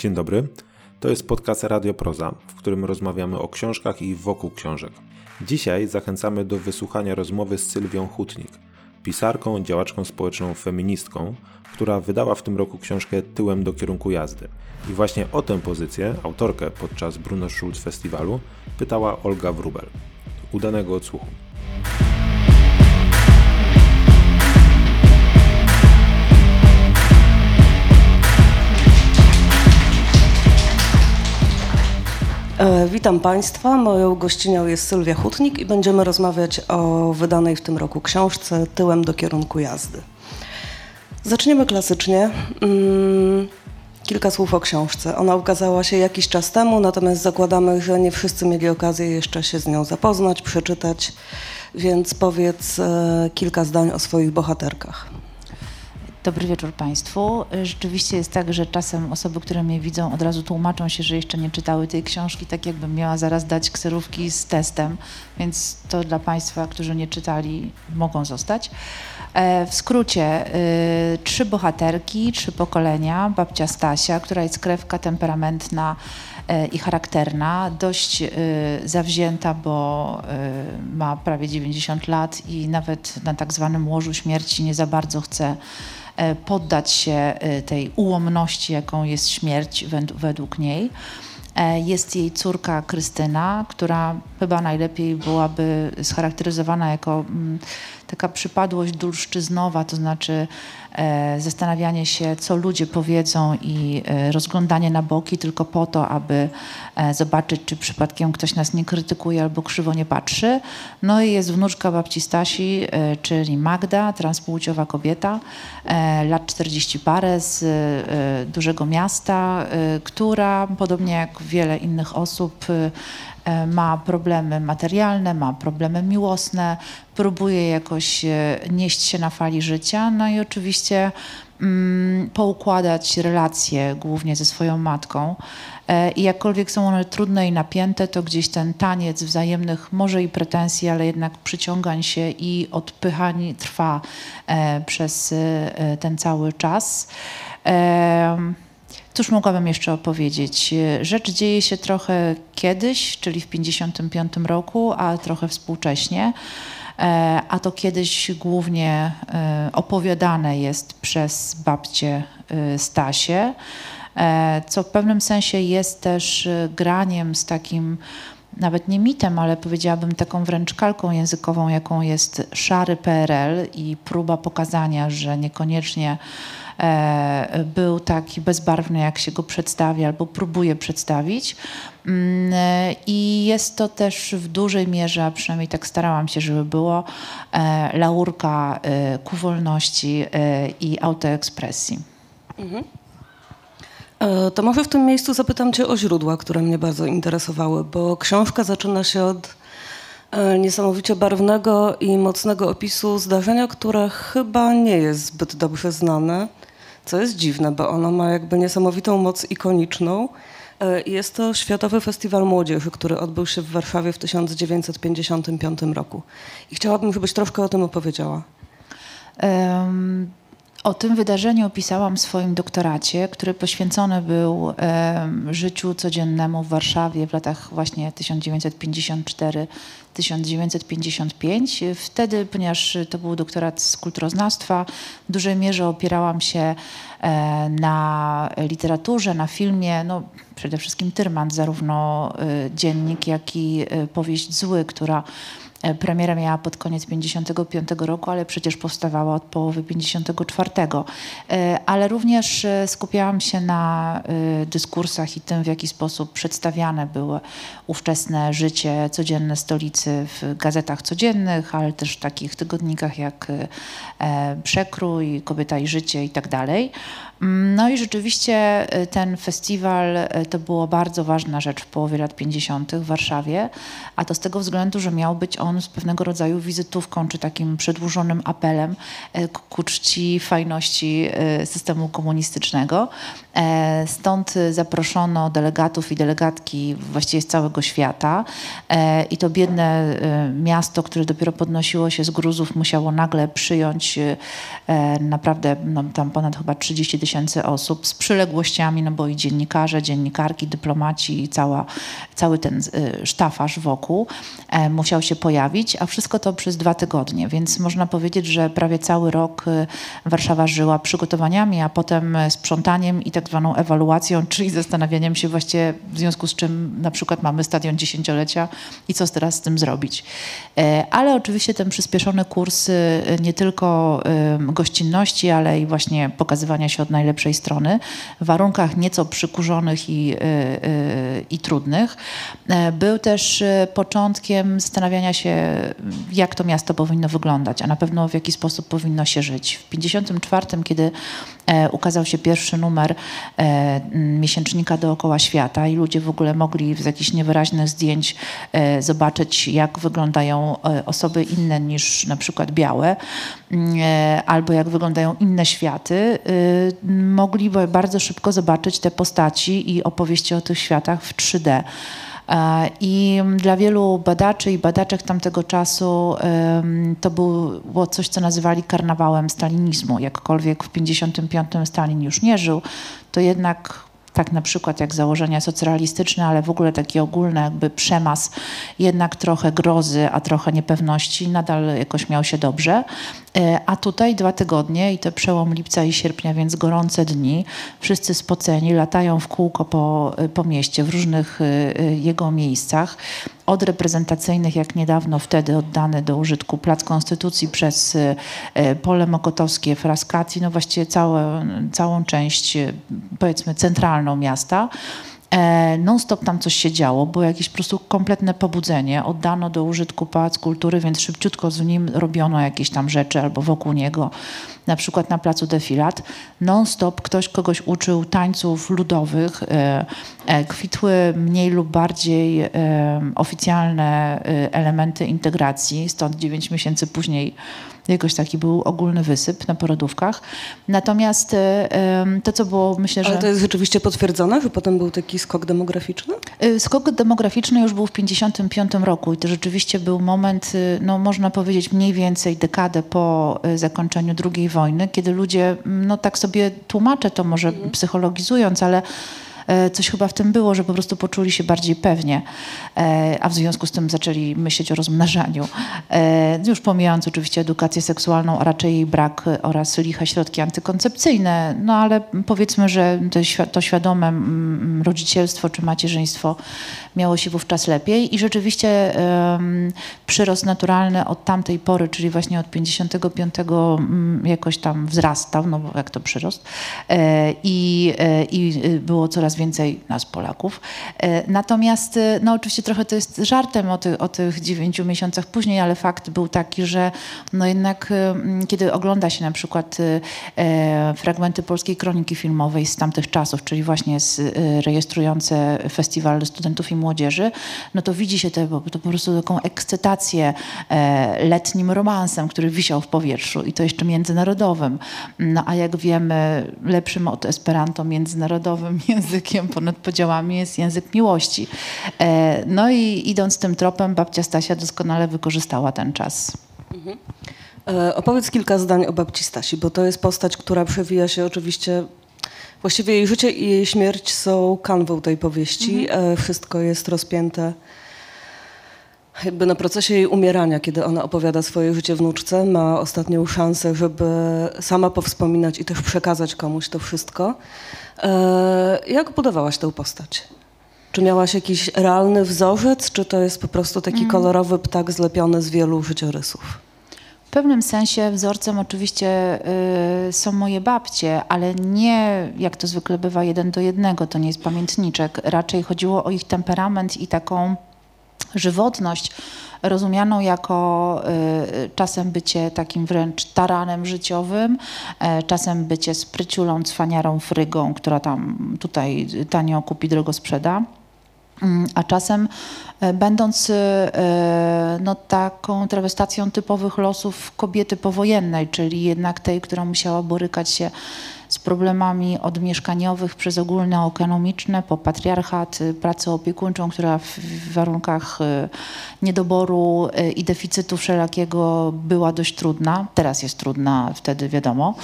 Dzień dobry. To jest podcast Radio Proza, w którym rozmawiamy o książkach i wokół książek. Dzisiaj zachęcamy do wysłuchania rozmowy z Sylwią Hutnik, pisarką, działaczką społeczną, feministką, która wydała w tym roku książkę Tyłem do kierunku jazdy. I właśnie o tę pozycję, autorkę podczas Bruno Schulz Festiwalu, pytała Olga Wrubel. Udanego odsłuchu. Witam Państwa. Moją gościnią jest Sylwia Hutnik i będziemy rozmawiać o wydanej w tym roku książce Tyłem do kierunku jazdy. Zaczniemy klasycznie. Mm, kilka słów o książce. Ona ukazała się jakiś czas temu, natomiast zakładamy, że nie wszyscy mieli okazję jeszcze się z nią zapoznać, przeczytać, więc powiedz e, kilka zdań o swoich bohaterkach. Dobry wieczór Państwu. Rzeczywiście jest tak, że czasem osoby, które mnie widzą, od razu tłumaczą się, że jeszcze nie czytały tej książki, tak jakbym miała zaraz dać kserówki z testem, więc to dla Państwa, którzy nie czytali, mogą zostać. E, w skrócie, y, trzy bohaterki, trzy pokolenia. Babcia Stasia, która jest krewka, temperamentna e, i charakterna, dość zawzięta, bo ma prawie 90 lat i nawet na tak zwanym łożu śmierci nie za bardzo chce E, poddać się e, tej ułomności, jaką jest śmierć według niej. E, jest jej córka Krystyna, która chyba najlepiej byłaby scharakteryzowana jako mm, taka przypadłość dulszczyznowa, to znaczy e, zastanawianie się, co ludzie powiedzą i e, rozglądanie na boki tylko po to, aby e, zobaczyć, czy przypadkiem ktoś nas nie krytykuje albo krzywo nie patrzy. No i jest wnuczka babci Stasi, e, czyli Magda, transpłciowa kobieta, e, lat 40 parę z e, dużego miasta, która podobnie jak wiele innych osób E, ma problemy materialne, ma problemy miłosne, próbuje jakoś e, nieść się na fali życia, no i oczywiście mm, poukładać relacje głównie ze swoją matką. E, I jakkolwiek są one trudne i napięte, to gdzieś ten taniec wzajemnych, może i pretensji, ale jednak przyciągań się i odpychań trwa przez ten cały czas. Cóż mogłabym jeszcze opowiedzieć? Rzecz dzieje się trochę kiedyś, czyli w 1955 roku, a trochę współcześnie. E, a to kiedyś głównie e, opowiadane jest przez babcię e, Stasię, co w pewnym sensie jest też graniem z takim nawet nie mitem, ale powiedziałabym taką wręcz kalką językową, jaką jest szary PRL i próba pokazania, że niekoniecznie E, był taki bezbarwny, jak się go przedstawia albo próbuje przedstawić. Mm, I jest to też w dużej mierze, a przynajmniej tak starałam się, żeby było, e, laurka e, ku wolności i autoekspresji. Mhm. To może w tym miejscu zapytam Cię o źródła, które mnie bardzo interesowały, bo książka zaczyna się od niesamowicie barwnego i mocnego opisu zdarzenia, które chyba nie jest zbyt dobrze znane co jest dziwne, bo ono ma jakby niesamowitą moc ikoniczną. E, jest to Światowy Festiwal Młodzieży, który odbył się w Warszawie w 1955 roku. I chciałabym, żebyś troszkę o tym opowiedziała. Um, o tym wydarzeniu opisałam w swoim doktoracie, który poświęcony był e, życiu codziennemu w Warszawie w latach właśnie 1954-1955. Wtedy, ponieważ to był doktorat z kulturoznawstwa, w dużej mierze opierałam się e, na literaturze, na filmie, no, przede wszystkim Tyrman, zarówno e, dziennik, jak i e, powieść Zły, która premiera miała pod koniec 55 roku, ale przecież powstawała od połowy 54. E, ale również e, skupiałam się na dyskursach i tym, w jaki sposób przedstawiane było ówczesne życie codzienne stolicy w gazetach codziennych, ale też w takich tygodnikach jak Przekrój, Kobieta i Życie i tak dalej. Mm, no i rzeczywiście y, ten festiwal y, to była bardzo ważna rzecz w połowie lat 50. w Warszawie, a to z tego względu, że miał być on z pewnego rodzaju wizytówką czy takim przedłużonym apelem ku czci fajności systemu komunistycznego. Stąd zaproszono delegatów i delegatki właściwie z całego świata i to biedne miasto, które dopiero podnosiło się z gruzów, musiało nagle przyjąć naprawdę no, tam ponad chyba 30 tysięcy osób z przyległościami, no bo i dziennikarze, dziennikarki, dyplomaci i cała, cały ten y, sztafaż wokół e, musiał się pojawić, a wszystko to przez dwa tygodnie, więc można powiedzieć, że prawie cały rok y, Warszawa żyła przygotowaniami, a potem sprzątaniem i tak zwaną ewaluacją, czyli zastanawianiem się właściwie w związku z czym na przykład mamy stadion dziesięciolecia i co teraz z tym zrobić. E, ale oczywiście ten przyspieszony kurs y, nie tylko gościnności, ale i właśnie pokazywania się od najlepszej strony w warunkach nieco przykurzonych i, i trudnych. E, był też e, początkiem zastanawiania się, jak to miasto powinno wyglądać, a na pewno w jaki sposób powinno się żyć. W 1954, kiedy ukazał się pierwszy numer miesięcznika dookoła świata i ludzie w ogóle mogli z jakichś niewyraźnych zdjęć zobaczyć, jak wyglądają osoby inne niż na przykład białe, albo jak wyglądają inne światy, mogli bardzo szybko zobaczyć te postaci i opowieści o tych światach w 3D. E, I dla wielu badaczy i badaczek tamtego czasu to było coś, co nazywali karnawałem stalinizmu. Jakkolwiek w 1955 Stalin już nie żył, to jednak tak na przykład jak założenia socrealistyczne, ale w ogóle taki ogólny jakby przemas jednak trochę grozy, a trochę niepewności, nadal jakoś miał się dobrze. E, a tutaj dwa tygodnie i to przełom lipca i sierpnia, więc gorące dni, wszyscy spoceni, latają w kółko po, po mieście, w różnych e, jego miejscach od reprezentacyjnych, jak niedawno wtedy oddany do użytku Plac Konstytucji przez e, Pole Mokotowskie, Frascati, no właściwie całe, całą część, e, powiedzmy, centralną miasta. E, non-stop tam coś się działo, było jakieś po prostu kompletne pobudzenie. Oddano do użytku Pałac Kultury, więc szybciutko z nim robiono jakieś tam rzeczy albo wokół niego, na przykład na placu Defilat. Non-stop ktoś kogoś uczył tańców ludowych. E, e, kwitły mniej lub bardziej oficjalne elementy integracji, stąd dziewięć miesięcy później jakoś taki był ogólny wysyp na porodówkach. Natomiast to, co było, myślę, że... Ale to jest rzeczywiście potwierdzone, że potem był taki skok demograficzny? Y, skok demograficzny już był w 1955 roku i to rzeczywiście był moment, y, no można powiedzieć mniej więcej dekadę po zakończeniu II wojny, kiedy ludzie, no tak sobie tłumaczę to może mhm. psychologizując, ale E, coś chyba w tym było, że po prostu poczuli się bardziej pewnie, e, a w związku z tym zaczęli myśleć o rozmnażaniu. E, już pomijając oczywiście edukację seksualną, a raczej jej brak oraz liche środki antykoncepcyjne, no ale powiedzmy, że to świadome rodzicielstwo czy macierzyństwo miało się wówczas lepiej i rzeczywiście um, przyrost naturalny od tamtej pory, czyli właśnie od 55 um, jakoś tam wzrastał, no bo jak to przyrost e, i, e, i było coraz więcej nas Polaków. E, natomiast e, no oczywiście trochę to jest żartem o, ty, o tych dziewięciu miesiącach później, ale fakt był taki, że no jednak e, kiedy ogląda się na przykład fragmenty polskiej kroniki filmowej z tamtych czasów, czyli właśnie z, rejestrujące Festiwal Studentów i młodzieży, no to widzi się te, to po prostu taką ekscytację e, letnim romansem, który wisiał w powietrzu i to jeszcze międzynarodowym. No a jak wiemy, lepszym od Esperanto międzynarodowym językiem ponad podziałami jest język miłości. E, no i idąc tym tropem, babcia Stasia doskonale wykorzystała ten czas. Mhm. E, opowiedz kilka zdań o babci Stasi, bo to jest postać, która przewija się oczywiście Właściwie jej życie i jej śmierć są kanwą tej powieści. Mhm. E, wszystko jest rozpięte jakby na procesie jej umierania, kiedy ona opowiada swoje życie wnuczce, ma ostatnią szansę, żeby sama powspominać i też przekazać komuś to wszystko. E, jak budowałaś tę postać? Czy miałaś jakiś realny wzorzec, czy to jest po prostu taki mhm. kolorowy ptak zlepiony z wielu życiorysów? W pewnym sensie wzorcem oczywiście y, są moje babcie, ale nie jak to zwykle bywa jeden do jednego, to nie jest pamiętniczek. Raczej chodziło o ich temperament i taką żywotność rozumianą jako y, czasem bycie takim wręcz taranem życiowym, y, czasem bycie spryciulą, cwaniarą, frygą, która tam tutaj tanio kupi, drogo sprzeda. Mm, a czasem e, będąc e, no, taką trawestacją typowych losów kobiety powojennej, czyli jednak tej, która musiała borykać się z problemami od mieszkaniowych przez ogólnoekonomiczne po patriarchat, y, pracę opiekuńczą, która w warunkach y, niedoboru y, i deficytu wszelakiego była dość trudna. Teraz jest trudna, wtedy wiadomo.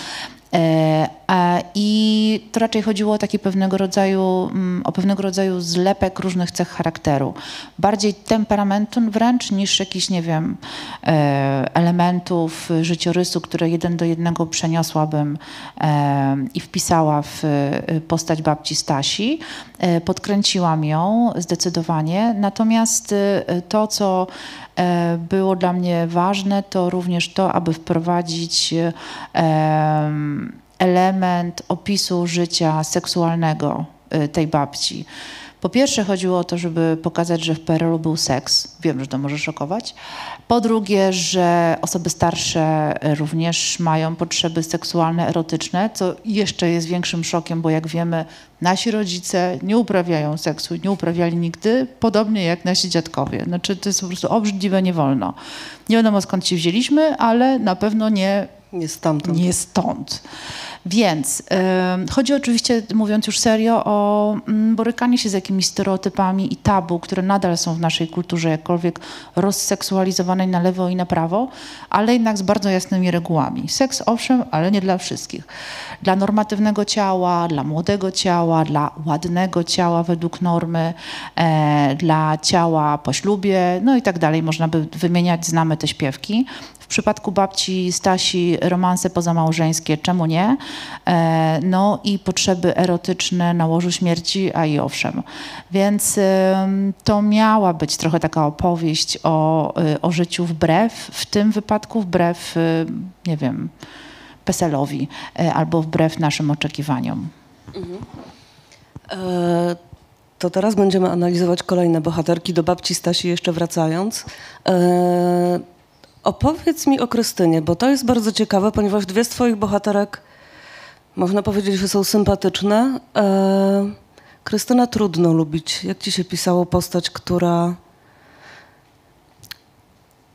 E, I to raczej chodziło o taki pewnego rodzaju, mm, o pewnego rodzaju zlepek różnych cech charakteru. Bardziej temperamentu wręcz niż jakichś, nie wiem, e, elementów życiorysu, które jeden do jednego przeniosłabym e, i wpisała w postać babci Stasi. Podkręciłam ją zdecydowanie. Natomiast to, co było dla mnie ważne, to również to, aby wprowadzić element opisu życia seksualnego e, tej babci. Po pierwsze chodziło o to, żeby pokazać, że w PRL-u był seks. Wiem, że to może szokować. Po drugie, że osoby starsze również mają potrzeby seksualne, erotyczne, co jeszcze jest większym szokiem, bo jak wiemy, nasi rodzice nie uprawiają seksu, nie uprawiali nigdy, podobnie jak nasi dziadkowie. Znaczy to jest po prostu obrzydliwe, nie wolno. Nie wiadomo skąd się wzięliśmy, ale na pewno nie, nie stamtąd. Nie stąd. Więc y, chodzi oczywiście, mówiąc już serio, o y, borykanie się z jakimiś stereotypami i tabu, które nadal są w naszej kulturze, jakkolwiek rozseksualizowanej na lewo i na prawo, ale jednak z bardzo jasnymi regułami. Seks owszem, ale nie dla wszystkich. Dla normatywnego ciała, dla młodego ciała, dla ładnego ciała według normy, e, dla ciała po ślubie, no i tak dalej. Można by wymieniać, znamy te śpiewki. W przypadku babci Stasi romanse pozamałżeńskie, czemu nie? E, no i potrzeby erotyczne na łożu śmierci, a i owszem. Więc to miała być trochę taka opowieść o, y, o życiu wbrew, w tym wypadku wbrew, y, nie wiem, Peselowi albo wbrew naszym oczekiwaniom. Mhm. E, to teraz będziemy analizować kolejne bohaterki, do babci Stasi jeszcze wracając. E, Opowiedz mi o Krystynie, bo to jest bardzo ciekawe, ponieważ dwie z twoich bohaterek, można powiedzieć, że są sympatyczne. E, Krystyna trudno lubić. Jak ci się pisało postać, która...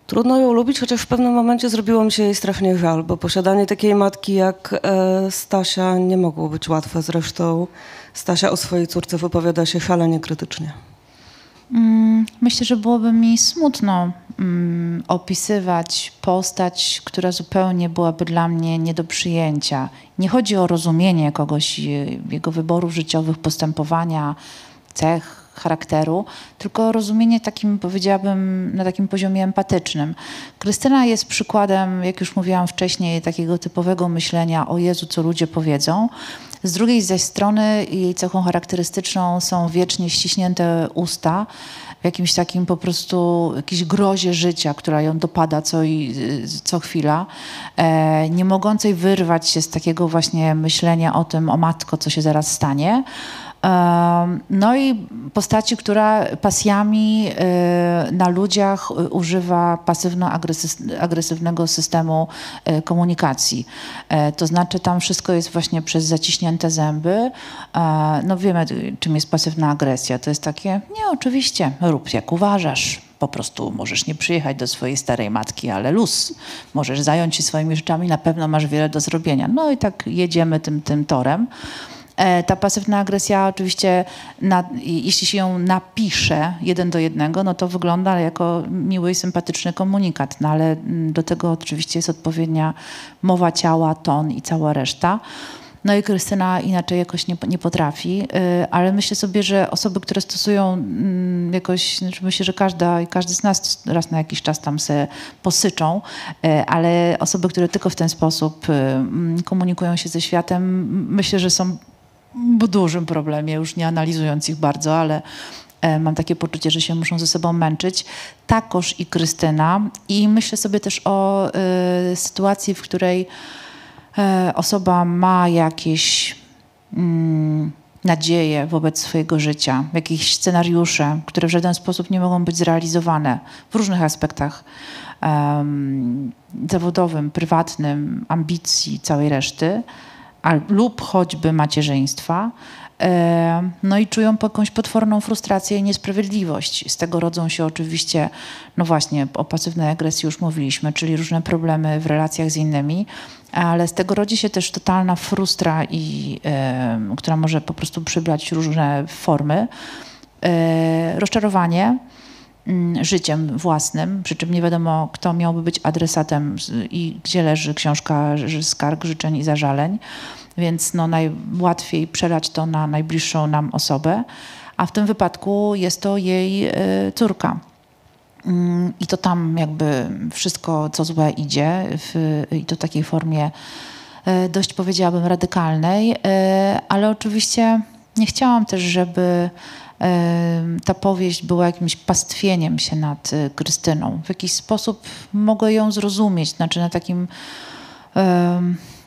Trudno ją lubić, chociaż w pewnym momencie zrobiło mi się jej strasznie żal, bo posiadanie takiej matki jak e, Stasia nie mogło być łatwe. Zresztą Stasia o swojej córce wypowiada się szalenie krytycznie. Mm, myślę, że byłoby mi smutno mm, opisywać postać, która zupełnie byłaby dla mnie nie do przyjęcia. Nie chodzi o rozumienie kogoś, jego wyborów życiowych, postępowania, cech, charakteru, tylko rozumienie takim, powiedziałabym, na takim poziomie empatycznym. Krystyna jest przykładem, jak już mówiłam wcześniej, takiego typowego myślenia o Jezu, co ludzie powiedzą. Z drugiej zaś strony jej cechą charakterystyczną są wiecznie ściśnięte usta, w jakimś takim po prostu jakiejś grozie życia, która ją dopada co, i, co chwila, e, nie mogącej wyrwać się z takiego właśnie myślenia o tym, o matko, co się zaraz stanie. No i postaci, która pasjami y, na ludziach y, używa pasywno-agresywnego systemu y, komunikacji. E, to znaczy tam wszystko jest właśnie przez zaciśnięte zęby. E, no wiemy, czym jest pasywna agresja. To jest takie, nie, oczywiście, rób jak uważasz po prostu możesz nie przyjechać do swojej starej matki, ale luz. Możesz zająć się swoimi rzeczami, na pewno masz wiele do zrobienia. No i tak jedziemy tym, tym torem. E, ta pasywna agresja oczywiście, na, jeśli się ją napisze jeden do jednego, no to wygląda jako miły i sympatyczny komunikat, no ale mm, do tego oczywiście jest odpowiednia mowa ciała, ton i cała reszta. No i Krystyna inaczej jakoś nie, nie potrafi, y, ale myślę sobie, że osoby, które stosują mm, jakoś, znaczy myślę, że każda, każdy z nas raz na jakiś czas tam se posyczą, y, ale osoby, które tylko w ten sposób y, mm, komunikują się ze światem, myślę, że są dużym problemie, już nie analizując ich bardzo, ale e, mam takie poczucie, że się muszą ze sobą męczyć. Takoż i Krystyna. I myślę sobie też o y, sytuacji, w której y, osoba ma jakieś y, nadzieje wobec swojego życia, jakieś scenariusze, które w żaden sposób nie mogą być zrealizowane w różnych aspektach zawodowym, prywatnym, ambicji, całej reszty lub choćby macierzyństwa, E, no i czują jakąś potworną frustrację i niesprawiedliwość. Z tego rodzą się oczywiście, no właśnie, o pasywnej agresji już mówiliśmy, czyli różne problemy w relacjach z innymi, ale z tego rodzi się też totalna frustra, i, która może po prostu przybrać różne formy. rozczarowanie, Mm, życiem własnym, przy czym nie wiadomo, kto miałby być adresatem i gdzie leży książka skarg, życzeń i zażaleń, więc no najłatwiej przelać to na najbliższą nam osobę, a w tym wypadku jest to jej y, córka. Mm, I to tam jakby wszystko, co złe idzie w, i to takiej formie y, dość powiedziałabym radykalnej, y, ale oczywiście nie chciałam też, żeby ta powieść była jakimś pastwieniem się nad y, Krystyną. W jakiś sposób mogę ją zrozumieć, znaczy na takim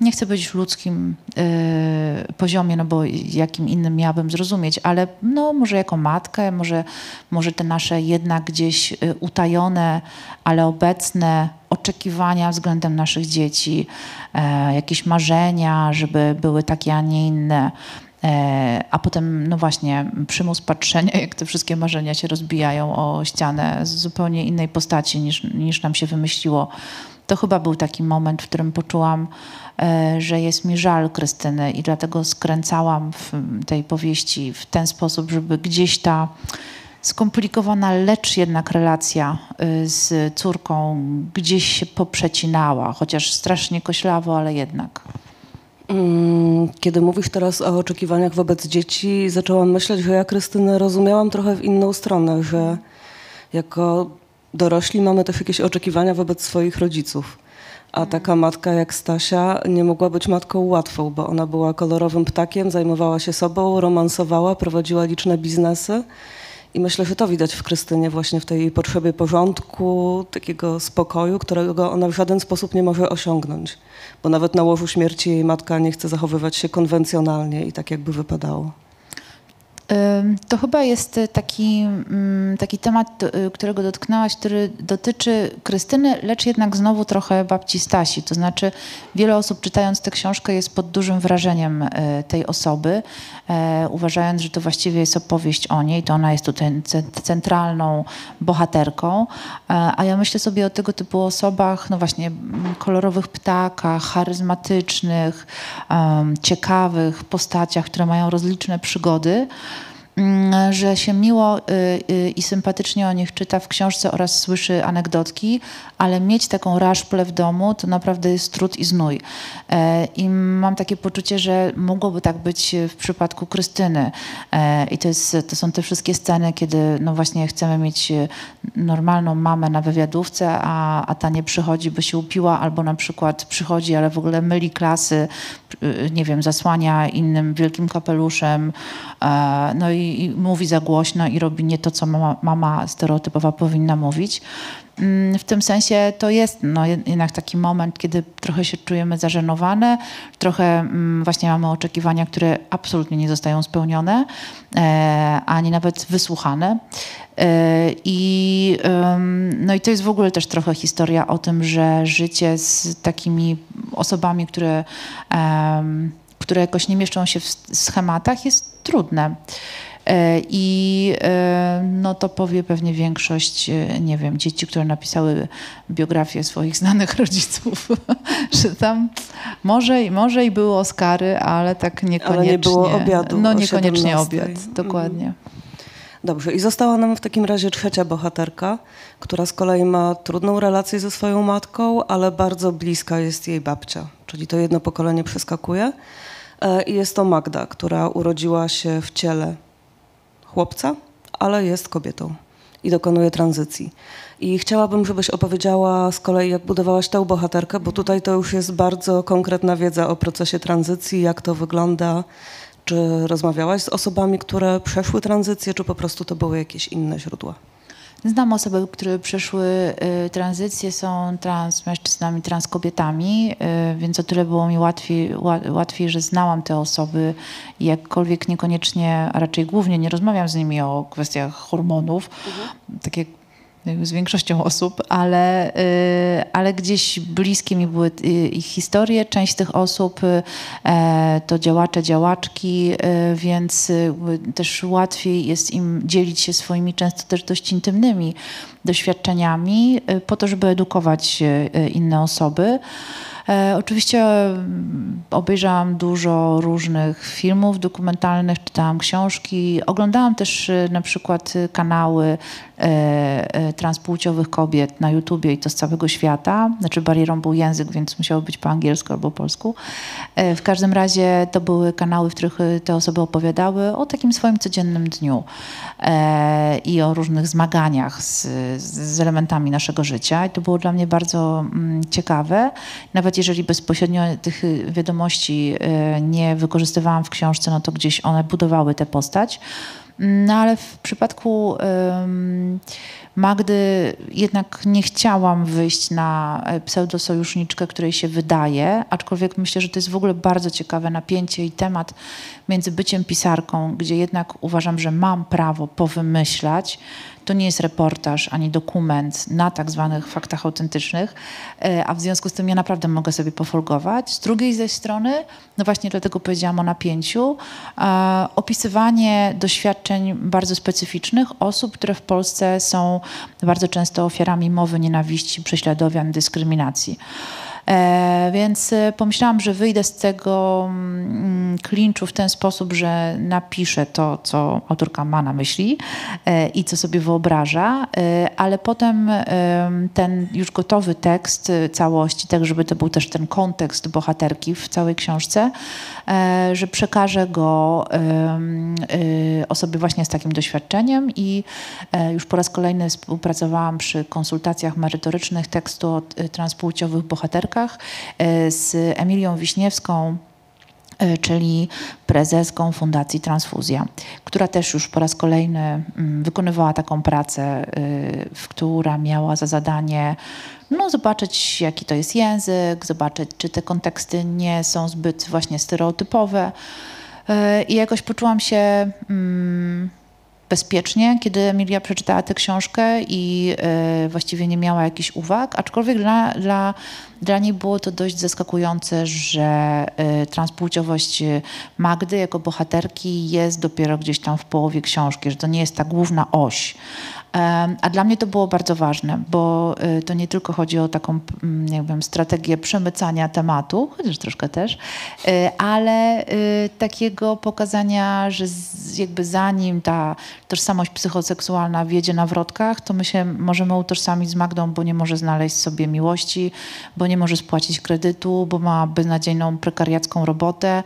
nie chcę być ludzkim y, poziomie, no bo jakim innym miałabym zrozumieć, ale no może jako matkę, może, może te nasze jednak gdzieś y, utajone, ale obecne oczekiwania względem naszych dzieci, e, jakieś marzenia, żeby były takie, a nie inne, E, a potem, no właśnie, przymus patrzenia, jak te wszystkie marzenia się rozbijają o ścianę z zupełnie innej postaci niż, niż nam się wymyśliło. To chyba był taki moment, w którym poczułam, e, że jest mi żal Krystyny i dlatego skręcałam w tej powieści w ten sposób, żeby gdzieś ta skomplikowana, lecz jednak relacja e, z córką gdzieś się poprzecinała, chociaż strasznie koślawo, ale jednak. Mm, kiedy mówisz teraz o oczekiwaniach wobec dzieci, zaczęłam myśleć, że ja Krystynę rozumiałam trochę w inną stronę, że jako dorośli mamy też jakieś oczekiwania wobec swoich rodziców. A mhm. taka matka jak Stasia nie mogła być matką łatwą, bo ona była kolorowym ptakiem, zajmowała się sobą, romansowała, prowadziła liczne biznesy. I myślę, że to widać w Krystynie właśnie w tej potrzebie porządku, takiego spokoju, którego ona w żaden sposób nie może osiągnąć. Bo nawet na łożu śmierci jej matka nie chce zachowywać się konwencjonalnie i tak, jakby wypadało. To chyba jest taki, mm, taki temat, y, którego dotknęłaś, który dotyczy Krystyny, lecz jednak znowu trochę babci Stasi. To znaczy, wiele osób czytając tę książkę jest pod dużym wrażeniem y, tej osoby, e, uważając, że to właściwie jest opowieść o niej, to ona jest tutaj centralną bohaterką. E, a ja myślę sobie o tego typu osobach, no właśnie, kolorowych ptakach, charyzmatycznych, ciekawych postaciach, które mają rozliczne przygody. Mm, że się miło y, y, i sympatycznie o nich czyta w książce oraz słyszy anegdotki, ale mieć taką raszplę w domu to naprawdę jest trud i znój. E, I mam takie poczucie, że mogłoby tak być w przypadku Krystyny. E, I to, jest, to są te wszystkie sceny, kiedy no właśnie chcemy mieć normalną mamę na wywiadówce, a, a ta nie przychodzi, by się upiła, albo na przykład przychodzi, ale w ogóle myli klasy, y, nie wiem, zasłania innym wielkim kapeluszem, e, no i i, mówi za głośno i robi nie to, co mama, mama stereotypowa powinna mówić. Mm, w tym sensie to jest no, jednak taki moment, kiedy trochę się czujemy zażenowane, trochę mm, właśnie mamy oczekiwania, które absolutnie nie zostają spełnione, e, ani nawet wysłuchane. E, I, no i to jest w ogóle też trochę historia o tym, że życie z takimi osobami, które, które jakoś nie mieszczą się w schematach, jest trudne. E, I e, no to powie pewnie większość, e, nie wiem, dzieci, które napisały biografię swoich znanych rodziców, że tam może, może i były Oscary, ale tak niekoniecznie. Ale nie było obiadu. No niekoniecznie obiad, dokładnie. Mhm. Dobrze, i została nam w takim razie trzecia bohaterka, która z kolei ma trudną relację ze swoją matką, ale bardzo bliska jest jej babcia, czyli to jedno pokolenie przeskakuje. I jest to Magda, która urodziła się w ciele chłopca, ale jest kobietą i dokonuje tranzycji. I chciałabym, żebyś opowiedziała z kolei, jak budowałaś tę bohaterkę, bo tutaj to już jest bardzo konkretna wiedza o procesie tranzycji, jak to wygląda. Czy rozmawiałaś z osobami, które przeszły tranzycję, czy po prostu to były jakieś inne źródła? Znam osoby, które przeszły y, tranzycję, są trans mężczyznami, trans kobietami, y, więc o tyle było mi łatwiej, łatwiej, że znałam te osoby i jakkolwiek niekoniecznie, a raczej głównie nie rozmawiam z nimi o kwestiach hormonów, mhm. tak jak z większością osób, ale, ale gdzieś bliskie mi były ich historie. Część tych osób to działacze, działaczki, więc też łatwiej jest im dzielić się swoimi często też dość intymnymi doświadczeniami po to, żeby edukować inne osoby. E, oczywiście mm, obejrzałam dużo różnych filmów dokumentalnych, czytałam książki, oglądałam też na przykład kanały transpłciowych kobiet na YouTubie i to z całego świata. Znaczy barierą był język, więc musiało być po angielsku albo polsku. W każdym razie to były kanały, w których te osoby opowiadały o takim swoim codziennym dniu i o różnych zmaganiach z, z elementami naszego życia. I to było dla mnie bardzo mm, ciekawe. Nawet jeżeli bezpośrednio tych wiadomości e, nie wykorzystywałam w książce, no to gdzieś one budowały tę postać. No ale w przypadku Magdy jednak nie chciałam wyjść na e, pseudosojuszniczkę, której się wydaje, aczkolwiek myślę, że to jest w ogóle bardzo ciekawe napięcie i temat między byciem pisarką, gdzie jednak uważam, że mam prawo powymyślać, to nie jest reportaż ani dokument na tak zwanych faktach autentycznych, e, a w związku z tym ja naprawdę mogę sobie pofolgować. Z drugiej ze strony, no właśnie dlatego powiedziałam o napięciu, opisywanie doświadczeń bardzo specyficznych osób, które w Polsce są bardzo często ofiarami mowy nienawiści, prześladowań, dyskryminacji. E, więc e, pomyślałam, że wyjdę z tego mm, klinczu w ten sposób, że napiszę to, co autorka ma na myśli e, i co sobie wyobraża, ale potem ten już gotowy tekst całości, tak żeby to był też ten kontekst bohaterki w całej książce, że przekażę go osobie właśnie z takim doświadczeniem i już po raz kolejny współpracowałam przy konsultacjach merytorycznych tekstu o transpłciowych bohaterkach, E, z Emilią Wiśniewską, e, czyli prezeską Fundacji Transfuzja, która też już po raz kolejny mm, wykonywała taką pracę, e, która miała za zadanie no, zobaczyć, jaki to jest język, zobaczyć, czy te konteksty nie są zbyt właśnie stereotypowe. I jakoś poczułam się. Hmm, bezpiecznie, kiedy Emilia przeczytała tę książkę i y, właściwie nie miała jakichś uwag, aczkolwiek dla, dla, dla niej było to dość zaskakujące, że y, transpłciowość Magdy jako bohaterki jest dopiero gdzieś tam w połowie książki, że to nie jest ta główna oś, a dla mnie to było bardzo ważne, bo y, to nie tylko chodzi o taką, mm, nie wiem, strategię przemycania tematu, chociaż troszkę też, y, ale y, takiego pokazania, że jakby zanim ta tożsamość psychoseksualna wjedzie na wrotkach, to my się możemy utożsamić z Magdą, bo nie może znaleźć sobie miłości, bo nie może spłacić kredytu, bo ma beznadziejną prekariacką robotę,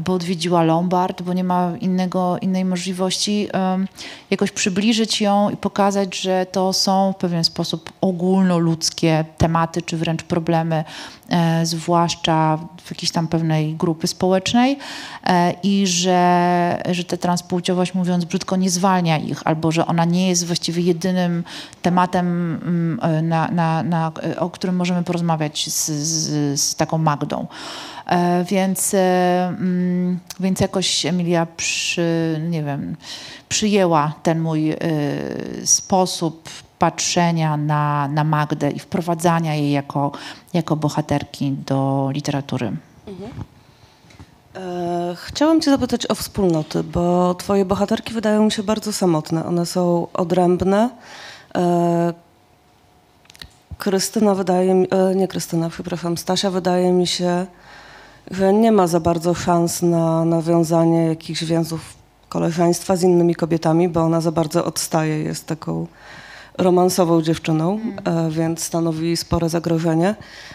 bo odwiedziła Lombard, bo nie ma innego, innej możliwości, jakoś przybliżyć ją i pokazać, pokazać, że to są w pewien sposób ogólnoludzkie tematy, czy wręcz problemy, e, zwłaszcza w jakiejś tam pewnej grupy społecznej e, i że, że ta transpłciowość, mówiąc brzydko, nie zwalnia ich, albo że ona nie jest właściwie jedynym tematem, mm, e, na, na, na, o którym możemy porozmawiać z, z, z taką Magdą. E, więc, e, mm, więc jakoś Emilia przy, nie wiem, przyjęła ten mój e, sposób patrzenia na, na Magdę i wprowadzania jej jako, jako bohaterki do literatury. Mhm. Chciałam Cię zapytać o wspólnoty, bo Twoje bohaterki wydają mi się bardzo samotne. One są odrębne. Krystyna wydaje mi, nie Krystyna, przepraszam, Stasia wydaje mi się że nie ma za bardzo szans na nawiązanie jakichś więzów koleżeństwa z innymi kobietami, bo ona za bardzo odstaje, jest taką romansową dziewczyną, mm. więc stanowi spore zagrożenie.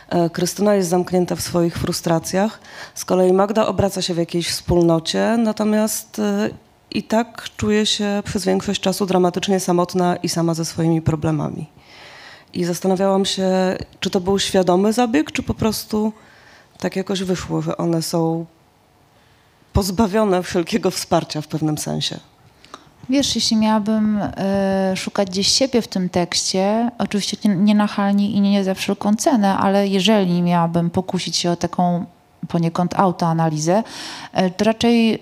E, Krystyna jest zamknięta w swoich frustracjach, z kolei Magda obraca się w jakiejś wspólnocie, natomiast e, i tak czuje się przez większość czasu dramatycznie samotna i sama ze swoimi problemami. I zastanawiałam się, czy to był świadomy zabieg, czy po prostu tak jakoś wyszło, że one są pozbawione wszelkiego wsparcia w pewnym sensie. Wiesz, jeśli miałabym y, szukać gdzieś siebie w tym tekście, oczywiście nie, nie nachalnie i nie za wszelką cenę, ale jeżeli miałabym pokusić się o taką poniekąd autoanalizę, e, to raczej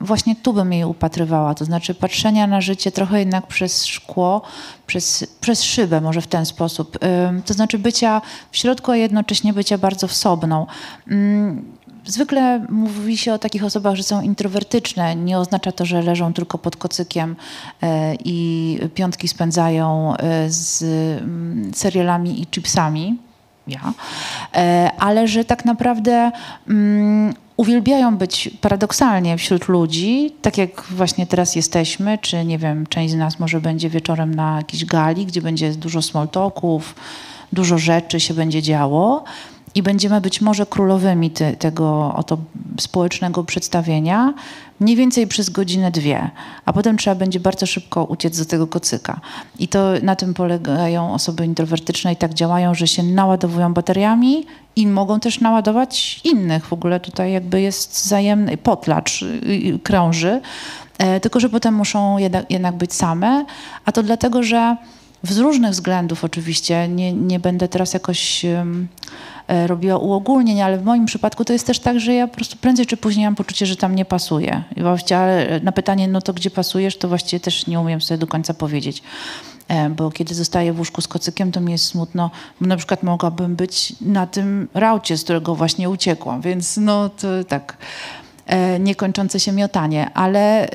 właśnie tu bym jej upatrywała, to znaczy patrzenia na życie trochę jednak przez szkło, przez, przez szybę może w ten sposób, to znaczy bycia w środku, a jednocześnie bycia bardzo wsobną. Mm, zwykle mówi się o takich osobach, że są introwertyczne. Nie oznacza to, że leżą tylko pod kocykiem e, i piątki spędzają e, z mm, serialami i chipsami ja, e, ale że tak naprawdę um, uwielbiają być paradoksalnie wśród ludzi, tak jak właśnie teraz jesteśmy, czy nie wiem, część z nas może będzie wieczorem na jakiejś gali, gdzie będzie dużo small talków, dużo rzeczy się będzie działo i będziemy być może królowymi te, tego oto społecznego przedstawienia, mniej więcej przez godzinę, dwie, a potem trzeba będzie bardzo szybko uciec do tego kocyka. I to na tym polegają osoby introwertyczne i tak działają, że się naładowują bateriami i mogą też naładować innych. W ogóle tutaj jakby jest wzajemny potlacz y, y, krąży, e, tylko że potem muszą jednak, jednak być same, a to dlatego, że z różnych względów oczywiście, nie, nie będę teraz jakoś um, robiła uogólnień, ale w moim przypadku to jest też tak, że ja po prostu prędzej czy później mam poczucie, że tam nie pasuje. I właściwie na pytanie, no to gdzie pasujesz, to właściwie też nie umiem sobie do końca powiedzieć. E, bo kiedy zostaję w łóżku z kocykiem, to mi jest smutno, bo na przykład mogłabym być na tym raucie, z którego właśnie uciekłam, więc no to tak e, niekończące się miotanie, ale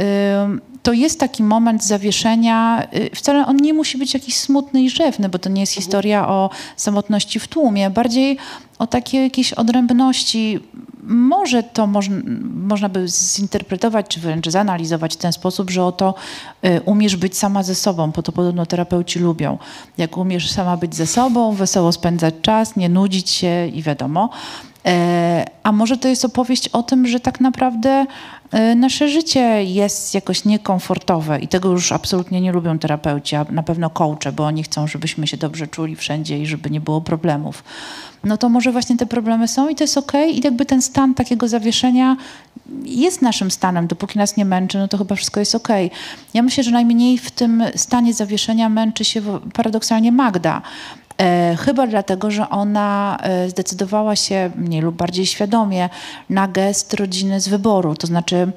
to jest taki moment zawieszenia. Y, wcale on nie musi być jakiś smutny i rzewny, bo to nie jest mhm. historia o samotności w tłumie, bardziej o takiej jakiejś odrębności. Może to moż, można by zinterpretować, czy wręcz zanalizować w ten sposób, że oto y, umiesz być sama ze sobą, bo to podobno terapeuci lubią. Jak umiesz sama być ze sobą, wesoło spędzać czas, nie nudzić się i wiadomo. E, a może to jest opowieść o tym, że tak naprawdę nasze życie jest jakoś niekomfortowe i tego już absolutnie nie lubią terapeuci, a na pewno coache, bo oni chcą, żebyśmy się dobrze czuli wszędzie i żeby nie było problemów. No to może właśnie te problemy są i to jest okay. i jakby ten stan takiego zawieszenia jest naszym stanem, dopóki nas nie męczy, no to chyba wszystko jest. Okay. Ja myślę, że najmniej w tym stanie zawieszenia męczy się paradoksalnie Magda, E, chyba dlatego, że ona e, zdecydowała się mniej lub bardziej świadomie na gest rodziny z wyboru, to znaczy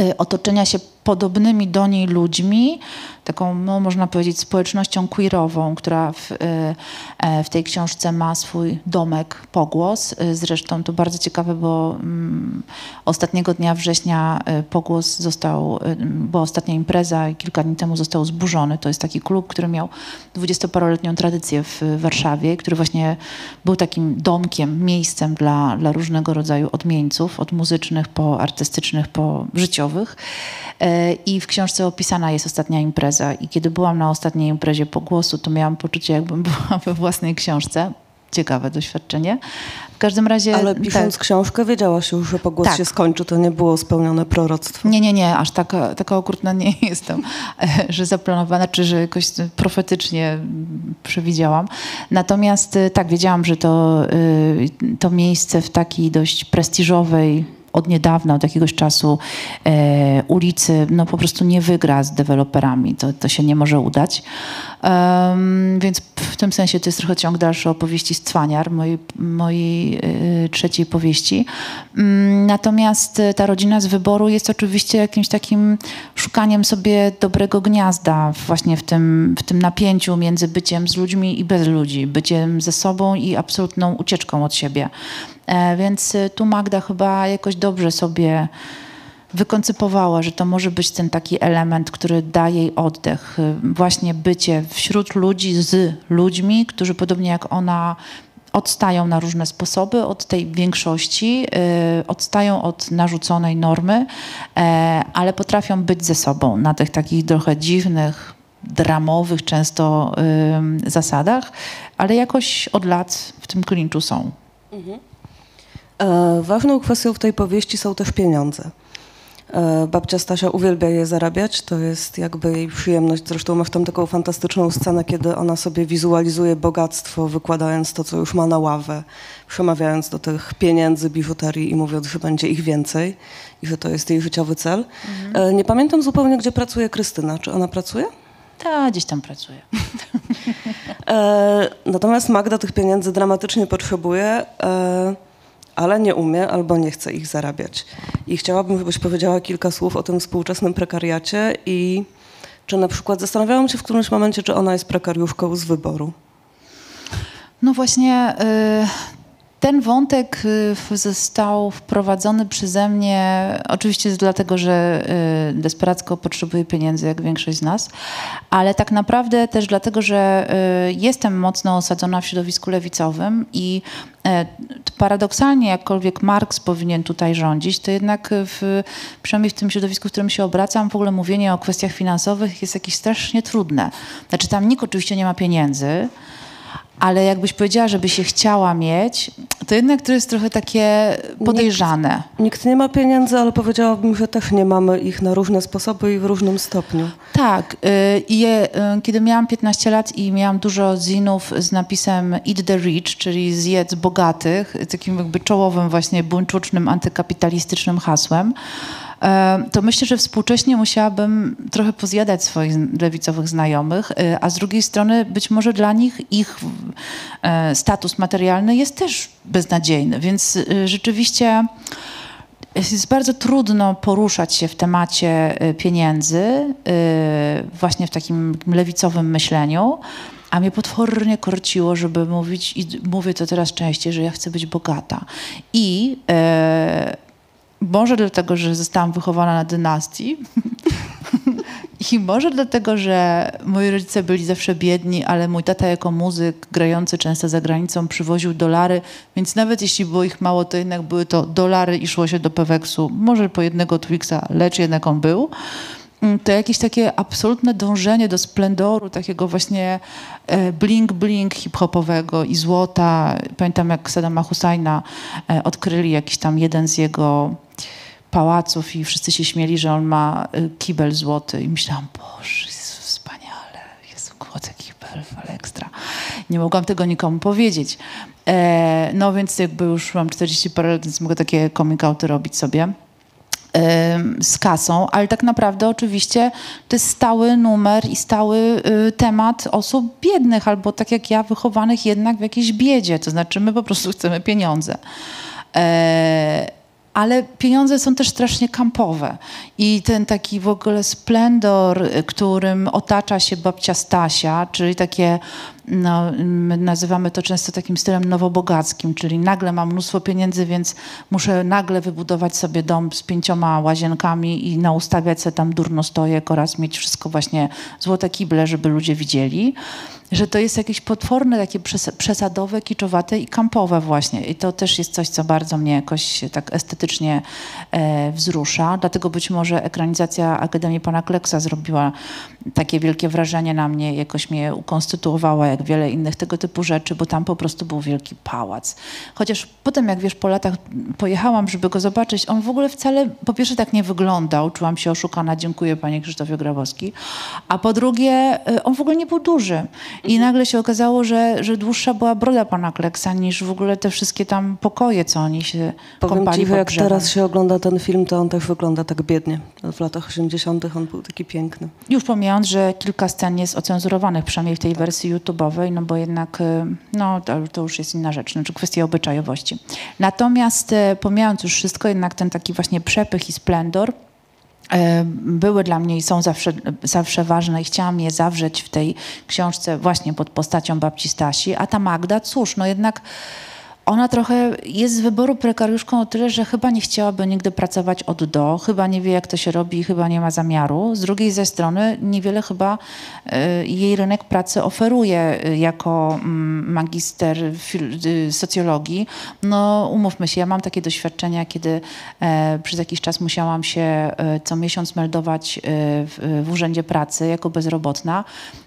e, otoczenia się podobnymi do niej ludźmi, taką, no, można powiedzieć, społecznością queerową, która w, y, e, w tej książce ma swój domek, pogłos. Y, zresztą to bardzo ciekawe, bo um, ostatniego dnia września y, pogłos został, była ostatnia impreza kilka dni temu został zburzony. To jest taki klub, który miał dwudziestoparoletnią tradycję w Warszawie, który właśnie był takim domkiem, miejscem dla, dla różnego rodzaju odmieńców, od muzycznych po artystycznych, po życiowych. I w książce opisana jest ostatnia impreza. I kiedy byłam na ostatniej imprezie po głosu, to miałam poczucie, jakbym była we własnej książce. Ciekawe doświadczenie. W każdym razie. Ale pisząc tak. książkę, wiedziałaś już, że pogłos tak. się skończy, to nie było spełnione proroctwo. Nie, nie, nie, aż taka, taka okrutna nie jestem, że zaplanowana, czy że jakoś profetycznie przewidziałam. Natomiast tak, wiedziałam, że to, y, to miejsce w takiej dość prestiżowej od niedawna, od jakiegoś czasu e, ulicy no po prostu nie wygra z deweloperami. To, to się nie może udać. Um, więc w tym sensie to jest trochę ciąg dalszy opowieści z Cwaniar, mojej, mojej y, trzeciej powieści. Um, natomiast ta rodzina z wyboru jest oczywiście jakimś takim szukaniem sobie dobrego gniazda właśnie w tym, w tym napięciu między byciem z ludźmi i bez ludzi, byciem ze sobą i absolutną ucieczką od siebie. E, więc y, tu Magda chyba jakoś dobrze sobie wykoncypowała, że to może być ten taki element, który da jej oddech. Y, właśnie bycie wśród ludzi, z ludźmi, którzy podobnie jak ona odstają na różne sposoby od tej większości, yy, odstają od narzuconej normy, yy, ale potrafią być ze sobą na tych takich trochę dziwnych, dramowych często yy, zasadach, ale jakoś od lat w tym klinczu są. Mhm. E, ważną kwestią w tej powieści są też pieniądze. E, babcia Stasia uwielbia je zarabiać, to jest jakby jej przyjemność. Zresztą ma w tym taką fantastyczną scenę, kiedy ona sobie wizualizuje bogactwo, wykładając to, co już ma na ławę, przemawiając do tych pieniędzy, biżuterii i mówiąc, że będzie ich więcej i że to jest jej życiowy cel. Mhm. E, nie pamiętam zupełnie, gdzie pracuje Krystyna. Czy ona pracuje? Ta, gdzieś tam pracuje. natomiast Magda tych pieniędzy dramatycznie potrzebuje ale nie umie albo nie chce ich zarabiać. I chciałabym, żebyś powiedziała kilka słów o tym współczesnym prekariacie i czy na przykład zastanawiałam się w którymś momencie, czy ona jest prekariuszką z wyboru. No właśnie, y, ten wątek y, został wprowadzony przeze mnie, oczywiście dlatego, że y, desperacko potrzebuję pieniędzy, jak większość z nas, ale tak naprawdę też dlatego, że jestem mocno osadzona w środowisku lewicowym i paradoksalnie, jakkolwiek Marks powinien tutaj rządzić, to jednak w, przynajmniej w tym środowisku, w którym się obracam, w ogóle mówienie o kwestiach finansowych jest jakieś strasznie trudne. Znaczy tam nikt oczywiście nie ma pieniędzy, ale jakbyś powiedziała, żeby się chciała mieć, to jednak to jest trochę takie podejrzane. Nikt, nikt, nie ma pieniędzy, ale powiedziałabym, że też nie mamy ich na różne sposoby i w różnym stopniu. Tak. Y, I y, kiedy miałam 15 lat i miałam dużo zinów z napisem Eat the Rich, czyli zjedz bogatych, takim jakby czołowym właśnie buńczucznym, antykapitalistycznym hasłem, to myślę, że współcześnie musiałabym trochę pozjadać swoich lewicowych znajomych, e, a z drugiej strony być może dla nich ich e, status materialny jest też beznadziejny, więc rzeczywiście jest bardzo trudno poruszać się w temacie pieniędzy, właśnie w takim lewicowym myśleniu. A mnie potwornie korciło, żeby mówić, i mówię to teraz częściej, że ja chcę być bogata. I e, może dlatego, że zostałam wychowana na dynastii. I może dlatego, że moi rodzice byli zawsze biedni, ale mój tata jako muzyk grający często za granicą przywoził dolary, więc nawet jeśli było ich mało, to jednak były to dolary i szło się do Peweksu. Może po jednego Twixa, lecz jednak on był. Mm, to jakieś takie absolutne dążenie do splendoru, takiego właśnie bling-bling e, hip-hopowego i złota. Pamiętam, jak Saddama Husajna e, odkryli jakiś tam jeden z jego pałaców i wszyscy się śmieli, że on ma e, kibel złoty i myślałam, Boże, jest wspaniale, jest złoty kibel, ale ekstra. Nie mogłam tego nikomu powiedzieć. no więc jakby już mam 40 parę lat, więc mogę takie coming outy robić sobie z kasą, ale tak naprawdę oczywiście to jest stały numer i stały y, temat osób biednych albo tak jak ja, wychowanych jednak w jakiejś biedzie. To znaczy my po prostu chcemy pieniądze. E, ale pieniądze są też strasznie kampowe. I ten taki w ogóle splendor, którym otacza się babcia Stasia, czyli takie no, my nazywamy to często takim stylem nowobogackim, czyli nagle mam mnóstwo pieniędzy, więc muszę nagle wybudować sobie dom z pięcioma łazienkami i naustawiać sobie tam durnostojek oraz mieć wszystko właśnie złote kible, żeby ludzie widzieli że to jest jakieś potworne, takie przesadowe, kiczowate i kampowe właśnie. I to też jest coś, co bardzo mnie jakoś tak estetycznie e, wzrusza. Dlatego być może ekranizacja Akademii Pana Kleksa zrobiła takie wielkie wrażenie na mnie, jakoś mnie ukonstytuowała, jak wiele innych tego typu rzeczy, bo tam po prostu był wielki pałac. Chociaż potem, jak wiesz, po latach pojechałam, żeby go zobaczyć, on w ogóle wcale, po pierwsze tak nie wyglądał, czułam się oszukana, dziękuję panie Krzysztofie Grabowski, a po drugie, e, on w ogóle nie był duży. I nagle się okazało, że, że dłuższa była broda pana Kleksa niż w ogóle te wszystkie tam pokoje, co oni się Powiem kąpali ci, jak teraz się ogląda ten film, to on też wygląda tak biednie. W latach 80. on był taki piękny. Już pomijając, że kilka scen jest ocenzurowanych, przynajmniej w tej wersji YouTube'owej, no bo jednak y, no, to, to już jest inna rzecz, znaczy kwestia obyczajowości. Natomiast y, pomijając już wszystko, jednak ten taki właśnie przepych i splendor, E, były dla mnie i są zawsze, zawsze ważne i chciałam je zawrzeć w tej książce właśnie pod postacią babci Stasi, a ta Magda, cóż, no jednak ona trochę jest z wyboru prekariuszką o tyle, że chyba nie chciałaby nigdy pracować od do, chyba nie wie jak to się robi, chyba nie ma zamiaru. Z drugiej ze strony niewiele chyba y, jej rynek pracy oferuje y, jako mm, magister y, socjologii. No umówmy się, ja mam takie doświadczenia, kiedy e, przez jakiś czas musiałam się e, co miesiąc meldować w, w urzędzie pracy jako bezrobotna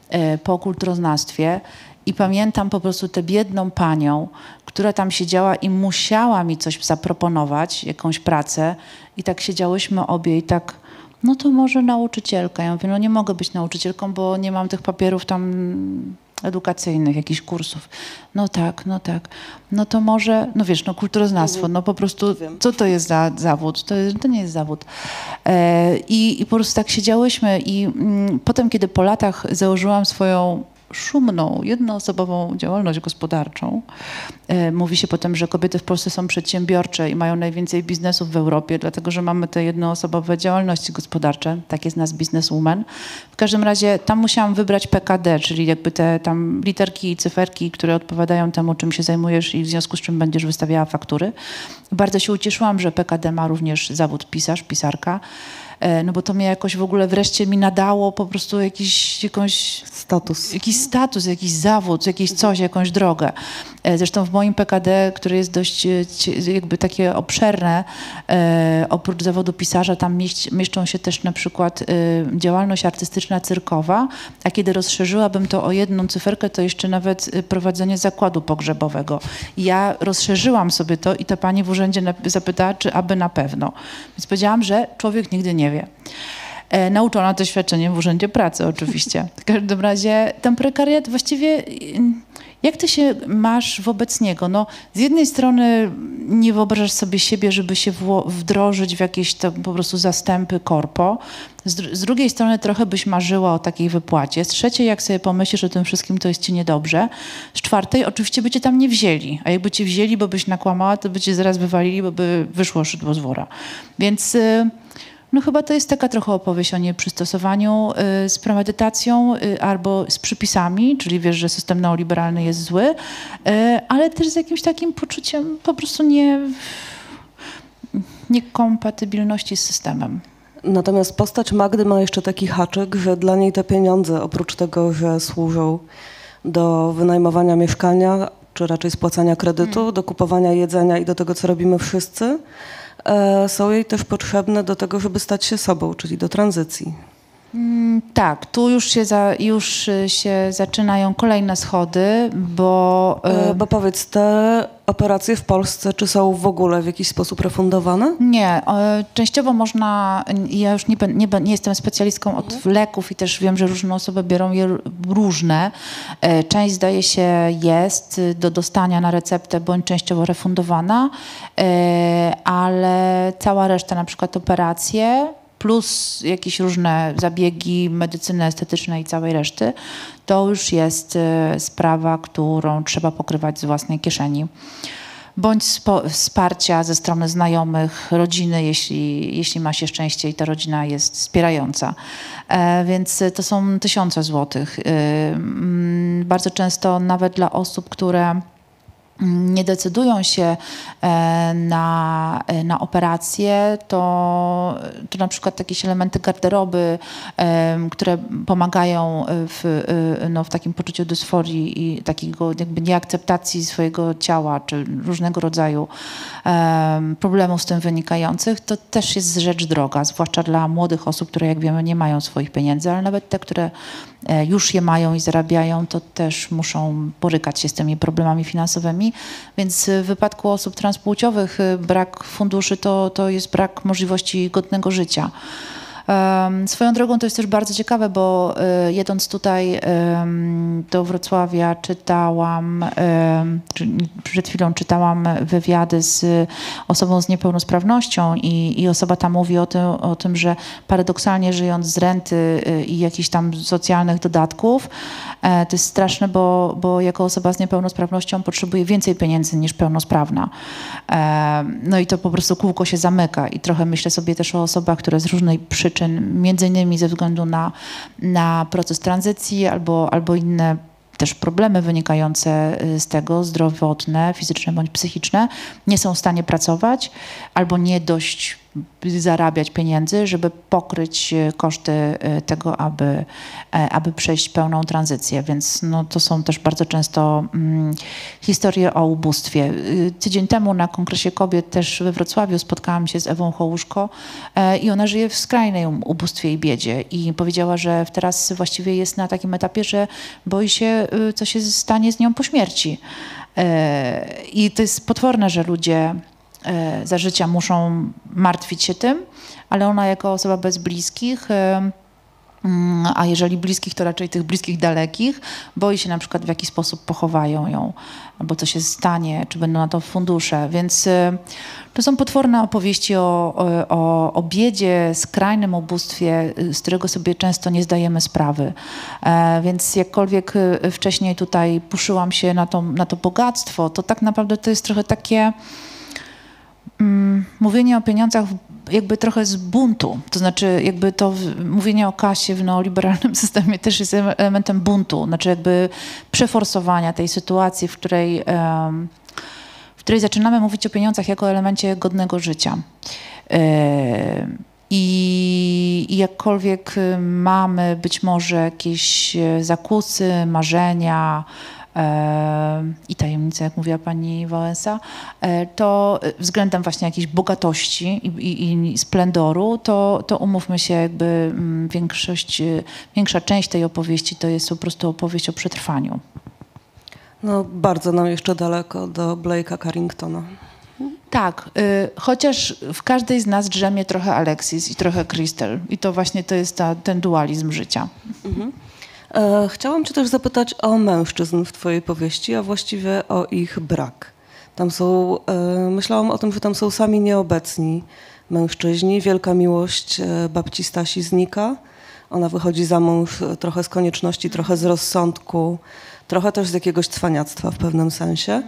e, po kulturoznawstwie i pamiętam po prostu tę biedną panią, która tam siedziała i musiała mi coś zaproponować, jakąś pracę. I tak siedziałyśmy obie i tak, no to może nauczycielka. Ja mówię, no nie mogę być nauczycielką, bo nie mam tych papierów tam edukacyjnych, jakichś kursów. No tak, no tak. No to może, no wiesz, no kulturoznawstwo, no po prostu, co to jest za zawód? To, to nie jest zawód. E, i, I po prostu tak siedziałyśmy i mm, potem, kiedy po latach założyłam swoją szumną, jednoosobową działalność gospodarczą. E, mówi się potem, że kobiety w Polsce są przedsiębiorcze i mają najwięcej biznesów w Europie, dlatego że mamy te jednoosobowe działalności gospodarcze. Tak jest nas bizneswoman. W każdym razie tam musiałam wybrać PKD, czyli jakby te tam literki i cyferki, które odpowiadają temu, czym się zajmujesz i w związku z czym będziesz wystawiała faktury. Bardzo się ucieszyłam, że PKD ma również zawód pisarz, pisarka. E, no bo to mnie jakoś w ogóle wreszcie mi nadało po prostu jakiś, jakąś... Status. Jakiś status, jakiś zawód, jakieś coś, jakąś drogę. E, zresztą w moim PKD, które jest dość e, jakby takie obszerne, oprócz zawodu pisarza, tam mieszczą się też na przykład działalność artystyczna cyrkowa, a kiedy rozszerzyłabym to o jedną cyferkę, to jeszcze nawet prowadzenie zakładu pogrzebowego. ja rozszerzyłam sobie to i ta pani w urzędzie zapytała, czy aby na pewno. Więc powiedziałam, że człowiek nigdy nie wie. Nauczona doświadczeniem w Urzędzie Pracy oczywiście. W każdym razie ten prekariat właściwie, jak ty się masz wobec niego? No, z jednej strony nie wyobrażasz sobie siebie, żeby się wdrożyć w jakieś to po prostu zastępy korpo. Z, z, drugiej strony trochę byś marzyła o takiej wypłacie. Z trzeciej, jak sobie pomyślisz o tym wszystkim, to jest ci niedobrze. Z czwartej, oczywiście by cię tam nie wzięli. A jakby cię wzięli, bo byś nakłamała, to by cię zaraz wywalili, bo by wyszło szydło z wora. Więc... Y no chyba to jest taka trochę opowieść o nieprzystosowaniu y, z premedytacją y, albo z przypisami, czyli wiesz, że system neoliberalny jest zły, y, ale też z jakimś takim poczuciem po prostu nie, niekompatybilności z systemem. Natomiast postać Magdy ma jeszcze taki haczyk, że dla niej te pieniądze, oprócz tego, że służą do wynajmowania mieszkania, czy raczej spłacania kredytu, hmm. do kupowania jedzenia i do tego, co robimy wszyscy, są jej też potrzebne do tego, żeby stać się sobą, czyli do tranzycji. Mm, tak, tu już się, za, już y, się zaczynają kolejne schody, bo... E, bo powiedz, te operacje w Polsce, czy są w ogóle w jakiś sposób refundowane? Nie, częściowo można, ja już nie, nie, nie jestem specjalistką od mhm. leków i też wiem, że różne osoby biorą je różne. E, część zdaje się jest do dostania na receptę bądź częściowo refundowana, ale cała reszta, na przykład operacje, plus jakieś różne zabiegi medycyny estetycznej i całej reszty, to już jest e, sprawa, którą trzeba pokrywać z własnej kieszeni. Bądź wsparcia ze strony znajomych, rodziny, jeśli, jeśli ma się szczęście i ta rodzina jest wspierająca. E, więc to są tysiące złotych. E, mm, bardzo często nawet dla osób, które nie decydują się e, na, e, na operację, to, to na przykład jakieś elementy garderoby, które pomagają w, e, no, w takim poczuciu dysforii i takiego jakby nieakceptacji swojego ciała, czy różnego rodzaju problemów z tym wynikających, to też jest rzecz droga, zwłaszcza dla młodych osób, które jak wiemy nie mają swoich pieniędzy, ale nawet te, które już je mają i zarabiają, to też muszą borykać się z tymi problemami finansowymi więc w wypadku osób transpłciowych y, brak funduszy to, to jest brak możliwości godnego życia. Swoją drogą to jest też bardzo ciekawe, bo y, jedąc tutaj do Wrocławia czytałam, przed chwilą czytałam wywiady z osobą z niepełnosprawnością i, i osoba ta mówi o tym, o tym, że paradoksalnie żyjąc z renty y, i jakichś tam socjalnych dodatków, e, to jest straszne, bo, bo jako osoba z niepełnosprawnością potrzebuje więcej pieniędzy niż pełnosprawna. No i to po prostu kółko się zamyka i trochę myślę sobie też o osobach, które z różnej przyczyn przyczyn, między innymi ze względu na, na proces tranzycji albo, albo inne też problemy wynikające y, z tego, zdrowotne, fizyczne bądź psychiczne, nie są w stanie pracować albo nie dość zarabiać pieniędzy, żeby pokryć e, koszty e, tego, aby, e, aby przejść pełną tranzycję. Więc no, to są też bardzo często mm, historie o ubóstwie. Tydzień temu na Kongresie Kobiet też we Wrocławiu spotkałam się z Ewą Hołuszko e, i ona żyje w skrajnym ubóstwie i biedzie i powiedziała, że teraz właściwie jest na takim etapie, że boi się, co się stanie z nią po śmierci. E, I to jest potworne, że ludzie za życia muszą martwić się tym, ale ona jako osoba bez bliskich e, Mm, a jeżeli bliskich, to raczej tych bliskich dalekich. Boi się na przykład w jaki sposób pochowają ją, albo co się stanie, czy będą na to fundusze. Więc y, to są potworne opowieści o, o, o biedzie, skrajnym ubóstwie, y, z którego sobie często nie zdajemy sprawy. E, więc jakkolwiek y, wcześniej tutaj puszyłam się na to, na to bogactwo, to tak naprawdę to jest trochę takie mm, mówienie o pieniądzach jakby trochę z buntu. To znaczy jakby to mówienie o kasie w neoliberalnym systemie też jest elementem buntu. Znaczy jakby przeforsowania tej sytuacji, w której, w której zaczynamy mówić o pieniądzach jako elemencie godnego życia. E, I, I jakkolwiek mamy być może jakieś zakusy, marzenia, i tajemnice, jak mówiła pani Wałęsa, e, to względem właśnie jakiejś bogatości i, i, i splendoru, to, to umówmy się, jakby mm, większość, e, większa część tej opowieści to jest po prostu opowieść o przetrwaniu. No, bardzo nam jeszcze daleko do Blake'a Carringtona. Tak, y, chociaż w każdej z nas drzemie trochę Alexis i trochę Crystal. I to właśnie to jest ta, ten dualizm życia. Mhm. E, chciałam cię też zapytać o mężczyzn w twojej powieści, a właściwie o ich brak. Tam są, e, myślałam o tym, że tam są sami nieobecni mężczyźni. Wielka miłość e, babci Stasi znika. Ona wychodzi za mąż trochę z konieczności, trochę z rozsądku, trochę też z jakiegoś cwaniactwa w pewnym sensie.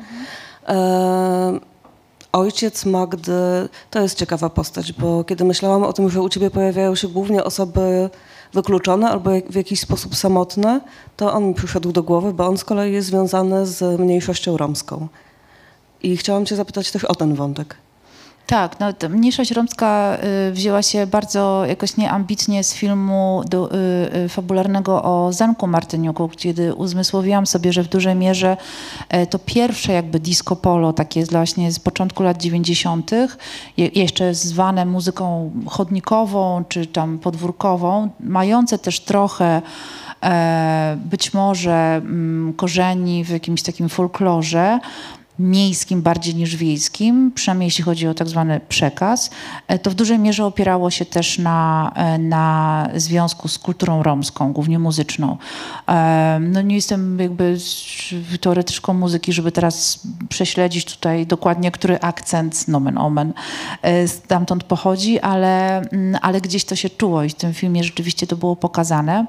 Ojciec Magdy to jest ciekawa postać, bo kiedy myślałam o tym, że u ciebie pojawiają się głównie osoby wykluczone albo w jakiś sposób samotne, to on mi przyszedł do głowy, bo on z kolei jest związany z mniejszością romską. I chciałam cię zapytać też o ten wątek. Tak, no, mniejszość romska y, wzięła się bardzo jakoś nieambitnie z filmu do, y, y, fabularnego o Zenku Martyniuku, kiedy uzmysłowiłam sobie, że w dużej mierze y, to pierwsze jakby disco polo, takie właśnie z początku lat 90., je, jeszcze zwane muzyką chodnikową czy tam podwórkową, mające też trochę e, być może mm, korzeni w jakimś takim folklorze, miejskim bardziej niż wiejskim, przynajmniej jeśli chodzi o tak zwany przekaz, e, to w dużej mierze opierało się też na, e, na związku z kulturą romską, głównie muzyczną. E, no nie jestem jakby teoretyczką muzyki, żeby teraz prześledzić tutaj dokładnie, który akcent, nomen omen, stamtąd pochodzi, ale, mm, ale gdzieś to się czuło i w tym filmie rzeczywiście to było pokazane.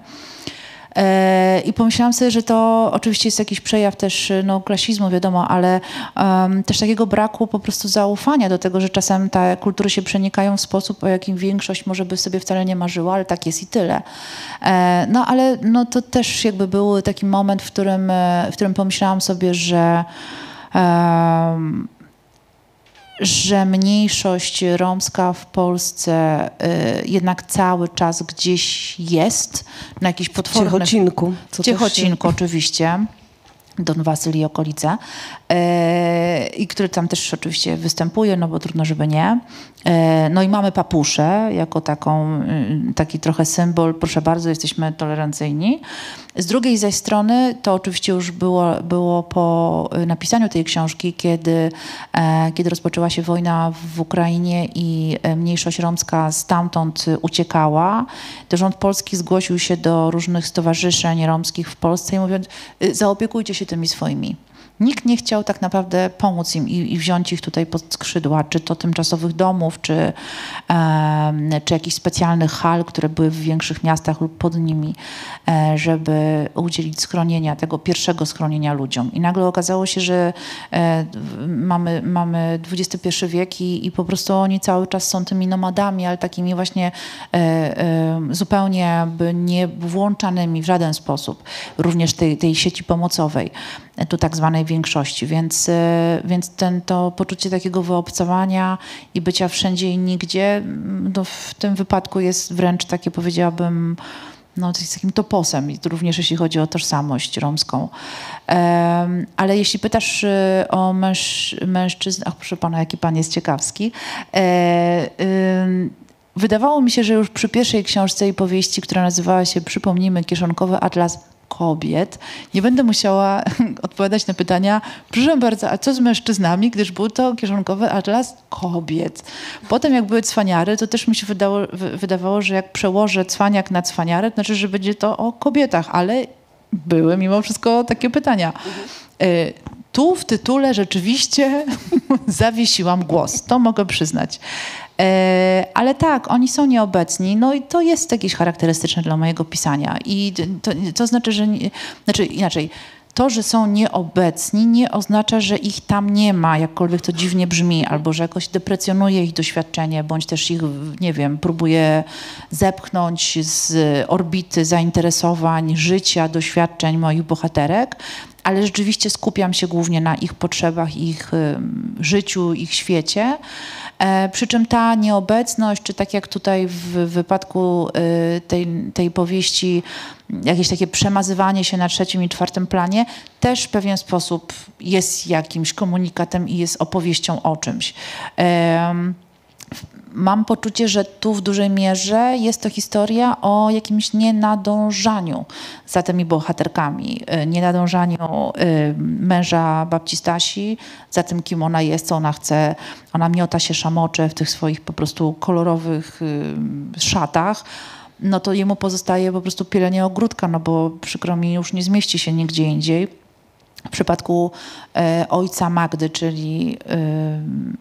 E, I pomyślałam sobie, że to oczywiście jest jakiś przejaw też no, klasizmu, wiadomo, ale um, też takiego braku po prostu zaufania do tego, że czasem te kultury się przenikają w sposób, o jakim większość może by sobie wcale nie marzyła, ale tak jest i tyle. E, no ale no, to też jakby był taki moment, w którym, e, w którym pomyślałam sobie, że um, że mniejszość romska w Polsce y, jednak cały czas gdzieś jest na jakiś potwornych... Ciechocinku. Ciechocinku się... oczywiście. Don Wasyl i okolice, i który tam też oczywiście występuje, no bo trudno, żeby nie. E, no i mamy papuszę jako taką, y, taki trochę symbol, proszę bardzo, jesteśmy tolerancyjni. Z drugiej zaś strony to oczywiście już było, było po napisaniu tej książki, kiedy, e, kiedy rozpoczęła się wojna w Ukrainie i mniejszość romska stamtąd uciekała. To rząd polski zgłosił się do różnych stowarzyszeń romskich w Polsce i mówiąc, y, zaopiekujcie się tymi swoimi. Nikt nie chciał tak naprawdę pomóc im i, i wziąć ich tutaj pod skrzydła, czy to tymczasowych domów, czy, e, czy jakichś specjalnych hal, które były w większych miastach lub pod nimi, e, żeby udzielić schronienia, tego pierwszego schronienia ludziom. I nagle okazało się, że e, mamy, mamy XXI wiek i, i po prostu oni cały czas są tymi nomadami, ale takimi właśnie e, e, zupełnie nie włączanymi w żaden sposób, również tej, tej sieci pomocowej tu tak zwanej większości, więc, e, więc ten, to poczucie takiego wyobcowania i bycia wszędzie i nigdzie no w tym wypadku jest wręcz takie powiedziałabym no, jest takim toposem, również jeśli chodzi o tożsamość romską. Um, ale jeśli pytasz e, o męż, mężczyzn, ach proszę pana, jaki pan jest ciekawski, e, wydawało mi się, że już przy pierwszej książce i powieści, która nazywała się Przypomnijmy Kieszonkowy Atlas, kobiet, nie będę musiała odpowiadać na pytania, proszę bardzo, a co z mężczyznami, gdyż był to kieszonkowy atlas kobiet. Potem jak były cwaniary, to też mi się wydało, wydawało, że jak przełożę cwaniak na cwaniarę, to znaczy, że będzie to o kobietach, ale były mimo wszystko takie pytania. Tu w tytule rzeczywiście zawiesiłam głos, to mogę przyznać. E, ale tak, oni są nieobecni, no i to jest jakieś charakterystyczne dla mojego pisania. I to, to znaczy, że. Nie, znaczy inaczej. To, że są nieobecni, nie oznacza, że ich tam nie ma, jakkolwiek to dziwnie brzmi, albo że jakoś deprecjonuje ich doświadczenie, bądź też ich, nie wiem, próbuje zepchnąć z orbity zainteresowań, życia, doświadczeń moich bohaterek ale rzeczywiście skupiam się głównie na ich potrzebach, ich życiu, ich świecie. E, przy czym ta nieobecność, czy tak jak tutaj w wypadku y, tej, tej powieści, jakieś takie przemazywanie się na trzecim i czwartym planie, też w pewien sposób jest jakimś komunikatem i jest opowieścią o czymś mam poczucie, że tu w dużej mierze jest to historia o jakimś nienadążaniu za tymi bohaterkami. Y, nienadążaniu y, męża babci Stasi za tym, kim ona jest, co ona chce. Ona miota się szamocze w tych swoich po prostu kolorowych y, szatach no to jemu pozostaje po prostu pielenie ogródka, no bo przykro mi już nie zmieści się nigdzie indziej. W przypadku e, ojca Magdy, czyli e,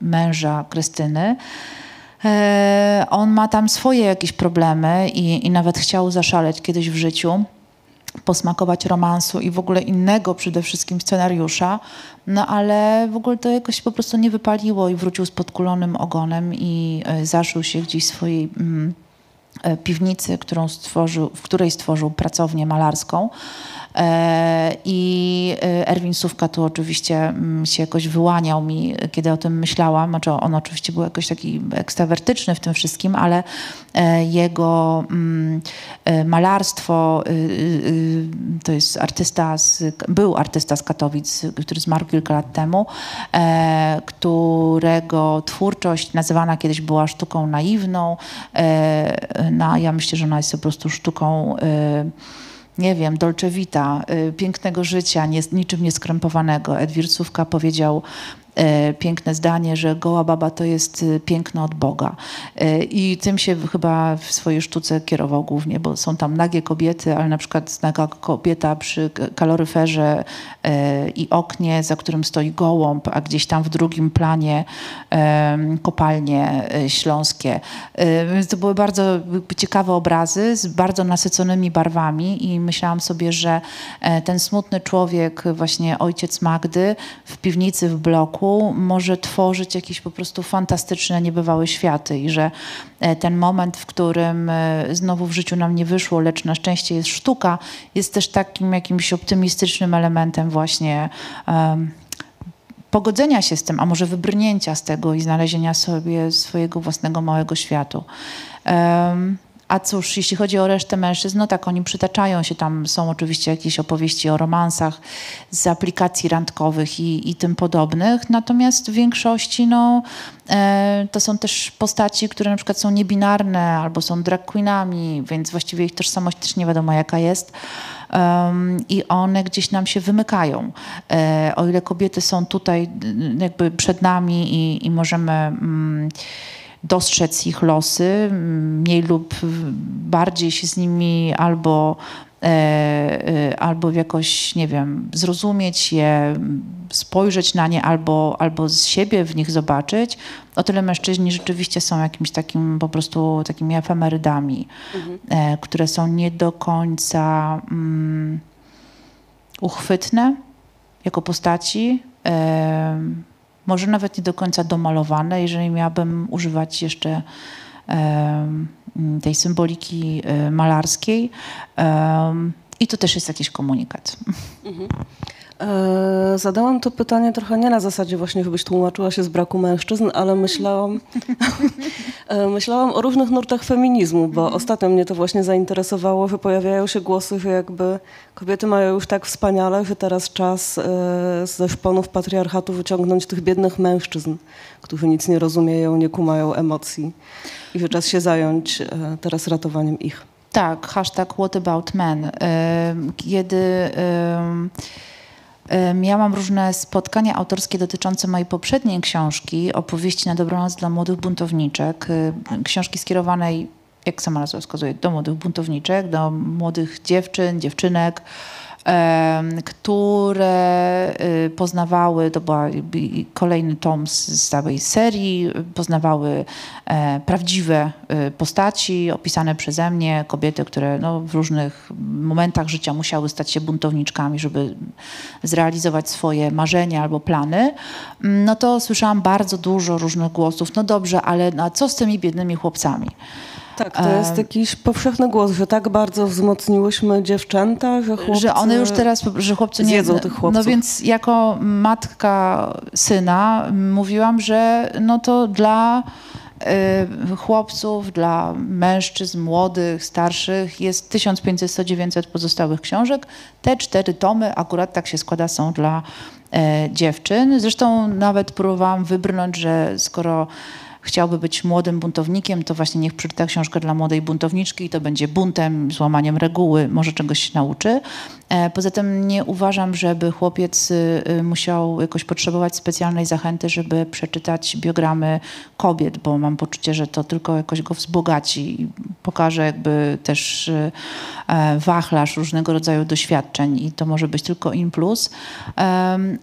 męża Krystyny, on ma tam swoje jakieś problemy i, i nawet chciał zaszaleć kiedyś w życiu posmakować romansu i w ogóle innego przede wszystkim scenariusza, no ale w ogóle to jakoś po prostu nie wypaliło i wrócił z podkulonym ogonem i e, zaszył się gdzieś w swojej mm, e, piwnicy, którą stworzył, w której stworzył pracownię malarską. E, I e, Erwin Sówka tu oczywiście mm, się jakoś wyłaniał mi, kiedy o tym myślałam. Znaczy on oczywiście był jakoś taki ekstrawertyczny w tym wszystkim, ale e, jego mm, malarstwo, y, y, y, to jest artysta, z, był artysta z Katowic, który zmarł kilka lat temu, którego twórczość nazywana kiedyś była sztuką naiwną. No, ja myślę, że ona jest po prostu sztuką nie wiem, Dolce Vita, y, pięknego życia, niczym nieskrępowanego. Edwir powiedział piękne zdanie, że goła baba to jest e, piękno od Boga. E, I tym się chyba w swojej sztuce kierował głównie, bo są tam nagie kobiety, ale na przykład naga kobieta przy kaloryferze i oknie, za którym stoi gołąb, a gdzieś tam w drugim planie kopalnie śląskie. Więc to były bardzo ciekawe obrazy z bardzo nasyconymi barwami i myślałam sobie, że ten smutny człowiek, właśnie ojciec Magdy w piwnicy w bloku, roku może tworzyć jakieś po prostu fantastyczne, niebywałe światy i że e, ten moment, w którym e, znowu w życiu nam nie wyszło, lecz na szczęście jest sztuka, jest też takim jakimś optymistycznym elementem właśnie um, pogodzenia się z tym, a może wybrnięcia z tego i znalezienia sobie swojego własnego małego światu. Um, a cóż, jeśli chodzi o resztę mężczyzn, no tak, oni przytaczają się, tam są oczywiście jakieś opowieści o romansach z aplikacji randkowych i, i tym podobnych, natomiast w większości no, e, to są też postaci, które na przykład są niebinarne albo są drag queenami, więc właściwie ich tożsamość też nie wiadomo jaka jest. Um, i one gdzieś nam się wymykają. E, o ile kobiety są tutaj jakby przed nami i, i możemy... Mm, dostrzec ich losy, mniej lub bardziej się z nimi albo e, e, albo jakoś, nie wiem, zrozumieć je, spojrzeć na nie, albo, albo z siebie w nich zobaczyć, o tyle mężczyźni rzeczywiście są jakimś takim po prostu takimi efemerydami, mhm. E, które są nie do końca um, uchwytne jako postaci może nawet nie do końca domalowane, jeżeli miałabym używać jeszcze tej symboliki e, malarskiej. I to też jest jakiś komunikat. Mhm. E, zadałam to pytanie trochę nie na zasadzie właśnie, żebyś tłumaczyła się z braku mężczyzn, ale myślałam, e, myślałam o różnych nurtach feminizmu, bo mhm. ostatnio mnie to właśnie zainteresowało, że pojawiają się głosy, że jakby kobiety mają już tak wspaniale, że teraz czas e, ze szponów patriarchatu wyciągnąć tych biednych mężczyzn, którzy nic nie rozumieją, nie kumają emocji i że czas się zająć teraz ratowaniem ich. Tak, hashtag What About Men. Kiedy Miałam różne spotkania autorskie dotyczące mojej poprzedniej książki, opowieści na dobranoc dla młodych buntowniczek, książki skierowanej, jak sama nazwa wskazuje, do młodych buntowniczek, do młodych dziewczyn, dziewczynek, które y, poznawały, to był kolejny tom z całej serii, poznawały e, prawdziwe y, postaci opisane przeze mnie, kobiety, które no, w różnych momentach życia musiały stać się buntowniczkami, żeby zrealizować swoje marzenia albo plany, no to słyszałam bardzo dużo różnych głosów. No dobrze, ale a co z tymi biednymi chłopcami? Tak, to jest jakiś powszechny głos, że tak bardzo wzmocniłyśmy dziewczęta, że chłopcy Że one już teraz, że chłopcy nie... Zjedzą tych chłopców. No więc jako matka syna mówiłam, że no to dla y, chłopców, dla mężczyzn młodych, starszych jest 1500-900 pozostałych książek. Te cztery tomy akurat tak się składa są dla e, dziewczyn. Zresztą nawet próbowałam wybrnąć, że skoro chciałby być młodym buntownikiem, to właśnie niech przeczyta książkę dla młodej buntowniczki i to będzie buntem, złamaniem reguły, może czegoś się nauczy. E, poza tym nie uważam, żeby chłopiec y, y, musiał jakoś potrzebować specjalnej zachęty, żeby przeczytać biogramy kobiet, bo mam poczucie, że to tylko jakoś go wzbogaci i pokaże jakby też y, e, wachlarz różnego rodzaju doświadczeń i to może być tylko in plus.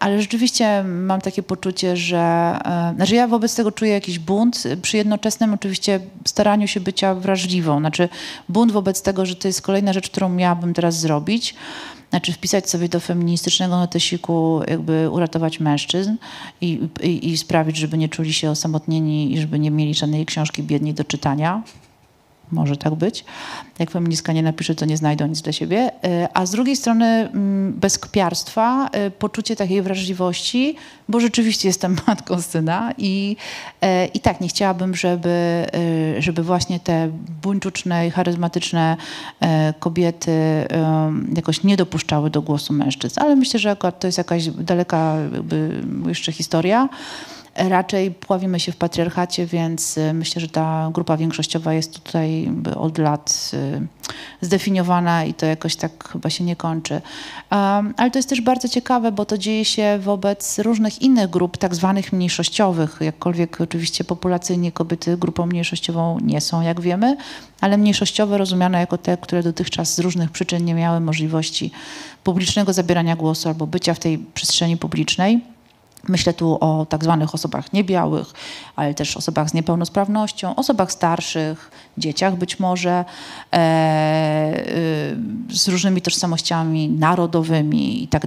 Ale rzeczywiście mam takie poczucie, że, e, znaczy ja wobec tego czuję jakiś bunt przy jednoczesnym oczywiście staraniu się bycia wrażliwą. Znaczy bunt wobec tego, że to jest kolejna rzecz, którą miałabym teraz zrobić. Znaczy wpisać sobie do feministycznego notesiku, jakby uratować mężczyzn i, i, i sprawić, żeby nie czuli się osamotnieni i żeby nie mieli żadnej książki biedniej do czytania. Może tak być. Jak feministka nie napisze, to nie znajdą nic dla siebie. E, a z drugiej strony mm, bez kpiarstwa, e, poczucie takiej wrażliwości, bo rzeczywiście jestem matką syna i, e, i tak nie chciałabym, żeby, żeby właśnie te buńczuczne i charyzmatyczne kobiety jakoś nie dopuszczały do głosu mężczyzn. Ale myślę, że to jest jakaś daleka jeszcze historia raczej pławimy się w patriarchacie, więc y, myślę, że ta grupa większościowa jest tutaj od lat y, zdefiniowana i to jakoś tak chyba się nie kończy. Ale to jest też bardzo ciekawe, bo to dzieje się wobec różnych innych grup, tak zwanych mniejszościowych, jakkolwiek oczywiście populacyjnie kobiety grupą mniejszościową nie są, jak wiemy, ale mniejszościowe rozumiane jako te, które dotychczas z różnych przyczyn nie miały możliwości publicznego zabierania głosu albo bycia w tej przestrzeni publicznej. Myślę tu o tak zwanych osobach niebiałych, ale też osobach z niepełnosprawnością, osobach starszych, dzieciach być może, e, y, z różnymi tożsamościami narodowymi i tak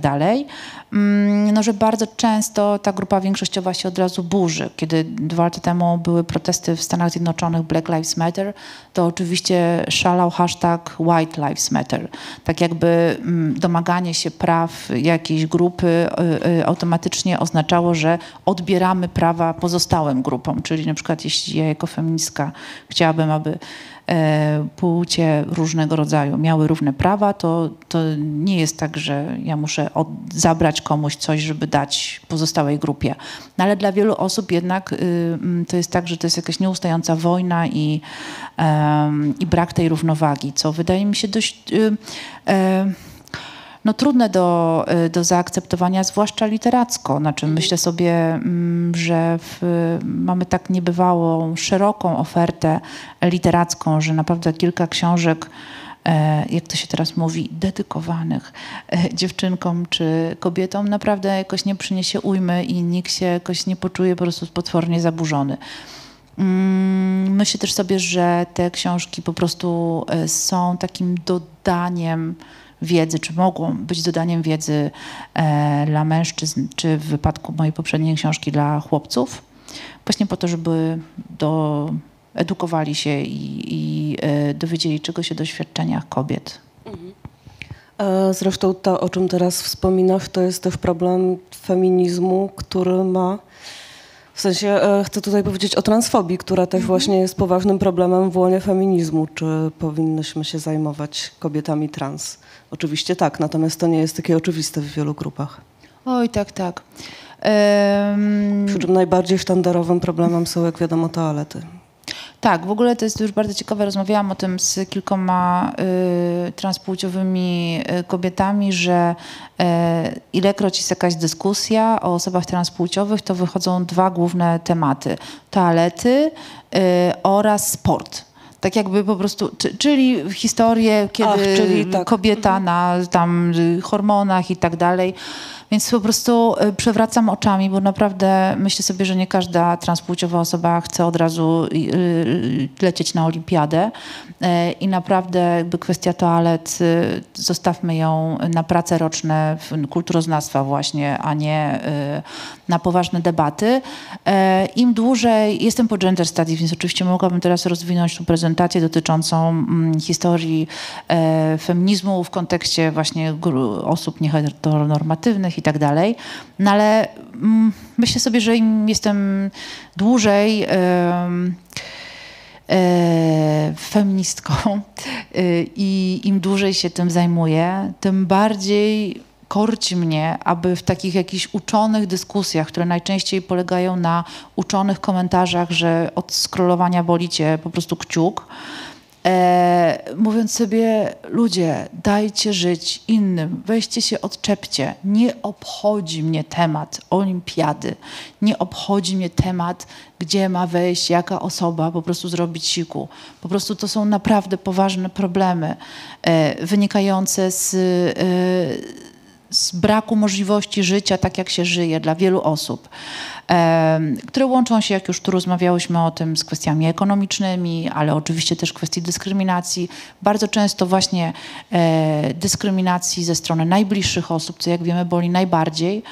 no, że bardzo często ta grupa większościowa się od razu burzy. Kiedy dwa lata temu były protesty w Stanach Zjednoczonych Black Lives Matter, to oczywiście szalał hashtag White Lives Matter. Tak jakby mm, domaganie się praw jakiejś grupy y, y, automatycznie oznaczało, że odbieramy prawa pozostałym grupom. Czyli na przykład jeśli ja jako feministka chciałabym, aby płcie różnego rodzaju miały równe prawa, to, to nie jest tak, że ja muszę od, zabrać komuś coś, żeby dać pozostałej grupie. No ale dla wielu osób jednak y, mm, to jest tak, że to jest jakaś nieustająca wojna i, i brak tej równowagi, co wydaje mi się dość. No, trudne do, y, do zaakceptowania, zwłaszcza literacko. Znaczy, mhm. myślę sobie, mm, że w, mamy tak niebywałą, szeroką ofertę literacką, że naprawdę kilka książek e, jak to się teraz mówi, dedykowanych e, dziewczynkom czy kobietom, naprawdę jakoś nie przyniesie ujmy i nikt się jakoś nie poczuje po prostu potwornie zaburzony. Mm, myślę też sobie, że te książki po prostu e, są takim dodaniem wiedzy, czy mogą być dodaniem wiedzy e, dla mężczyzn, czy w wypadku mojej poprzedniej książki dla chłopców, właśnie po to, żeby do, edukowali się i, i e, dowiedzieli czegoś o doświadczeniach kobiet. Mhm. E, zresztą to, o czym teraz wspominasz, to jest też problem feminizmu, który ma w sensie e, chcę tutaj powiedzieć o transfobii, która też mhm. właśnie jest poważnym problemem w łonie feminizmu. Czy powinnyśmy się zajmować kobietami trans? Oczywiście tak, natomiast to nie jest takie oczywiste w wielu grupach. Oj, tak, tak. Um... Przy czym najbardziej sztandarowym problemem są, jak wiadomo, toalety. Tak, w ogóle to jest już bardzo ciekawe. Rozmawiałam o tym z kilkoma y, transpłciowymi y, kobietami, że y, ilekroć jest jakaś dyskusja o osobach transpłciowych, to wychodzą dwa główne tematy: toalety y, oraz sport. Tak jakby po prostu, czy, czyli historię, kiedy Ach, czyli tak. kobieta na tam y, hormonach i tak dalej. Więc po prostu y, przewracam oczami, bo naprawdę myślę sobie, że nie każda transpłciowa osoba chce od razu y, y, lecieć na olimpiadę. I naprawdę jakby kwestia toalet, zostawmy ją na prace roczne kulturoznawstwa właśnie, a nie na poważne debaty. Im dłużej, jestem po gender studies, więc oczywiście mogłabym teraz rozwinąć tu prezentację dotyczącą mm, historii feminizmu w kontekście właśnie osób nieheteronormatywnych i tak dalej. No ale mm, myślę sobie, że im jestem dłużej em, e, feministką y, i im dłużej się tym zajmuję, tym bardziej korci mnie, aby w takich jakichś uczonych dyskusjach, które najczęściej polegają na uczonych komentarzach, że od scrollowania boli cię po prostu kciuk, E, mówiąc sobie, ludzie, dajcie żyć innym, weźcie się, odczepcie. Nie obchodzi mnie temat olimpiady, nie obchodzi mnie temat, gdzie ma wejść jaka osoba, po prostu zrobić siku. Po prostu to są naprawdę poważne problemy e, wynikające z, e, z braku możliwości życia tak, jak się żyje dla wielu osób, które łączą się, jak już tu rozmawiałyśmy o tym, z kwestiami ekonomicznymi, ale oczywiście też kwestii dyskryminacji. Bardzo często właśnie e, dyskryminacji ze strony najbliższych osób, co jak wiemy boli najbardziej.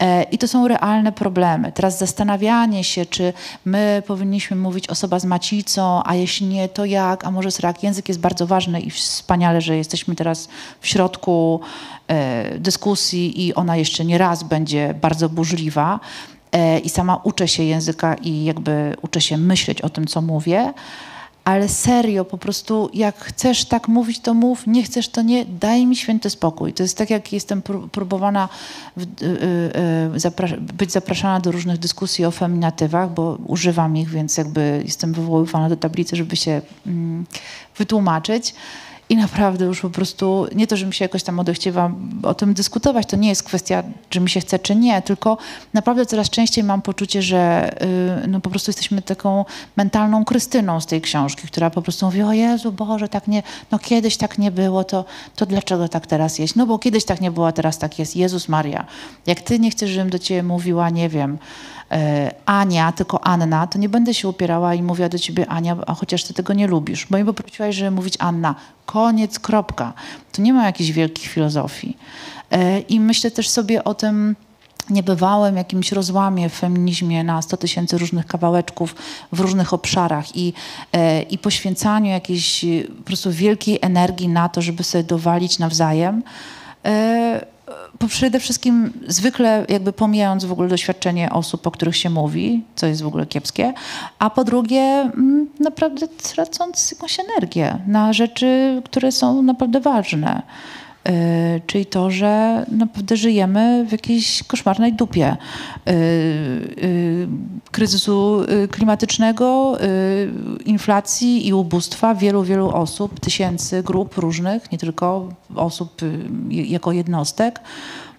E, I to są realne problemy. Teraz zastanawianie się, czy my powinniśmy mówić osoba z macicą, a jeśli nie, to jak, a może srak. Język jest bardzo ważny i wspaniale, że jesteśmy teraz w środku e, dyskusji i ona jeszcze nie raz będzie bardzo burzliwa. E, I sama uczę się języka i jakby uczę się myśleć o tym, co mówię. Ale serio, po prostu jak chcesz tak mówić, to mów, nie chcesz, to nie, daj mi święty spokój. To jest tak, jak jestem pró- próbowana w, y, y, y, być zapraszana do różnych dyskusji o feminatywach, bo używam ich, więc jakby jestem wywoływana do tablicy, żeby się mm, wytłumaczyć. I naprawdę już po prostu, nie to, że mi się jakoś tam odechciewa o tym dyskutować, to nie jest kwestia, czy mi się chce, czy nie, tylko naprawdę coraz częściej mam poczucie, że y, no po prostu jesteśmy taką mentalną Krystyną z tej książki, która po prostu mówi, o Jezu, Boże, tak nie, no kiedyś tak nie było, to, to dlaczego tak teraz jest? No bo kiedyś tak nie było, a teraz tak jest. Jezus Maria, jak ty nie chcesz, żebym do ciebie mówiła, nie wiem, e, Ania, tylko Anna, to nie będę się upierała i mówiła do ciebie Ania, a chociaż ty tego nie lubisz. Bo mi poprosiłaś, żeby mówić Anna. Koniec, kropka. To nie ma jakiejś wielkiej filozofii. E, I myślę też sobie o tym niebywałym jakimś rozłamie w feminizmie na 100 tysięcy różnych kawałeczków w różnych obszarach i, e, i poświęcaniu jakiejś e, po prostu wielkiej energii na to, żeby sobie dowalić nawzajem. Przede wszystkim zwykle jakby pomijając w ogóle doświadczenie osób, o których się mówi, co jest w ogóle kiepskie, a po drugie mm, naprawdę tracąc jakąś energię na rzeczy, które są naprawdę ważne. Yy, czyli to, że naprawdę żyjemy w jakiejś koszmarnej dupie. Yy, yy, kryzysu klimatycznego, inflacji i ubóstwa wielu, wielu osób, tysięcy grup różnych, nie tylko osób jako jednostek,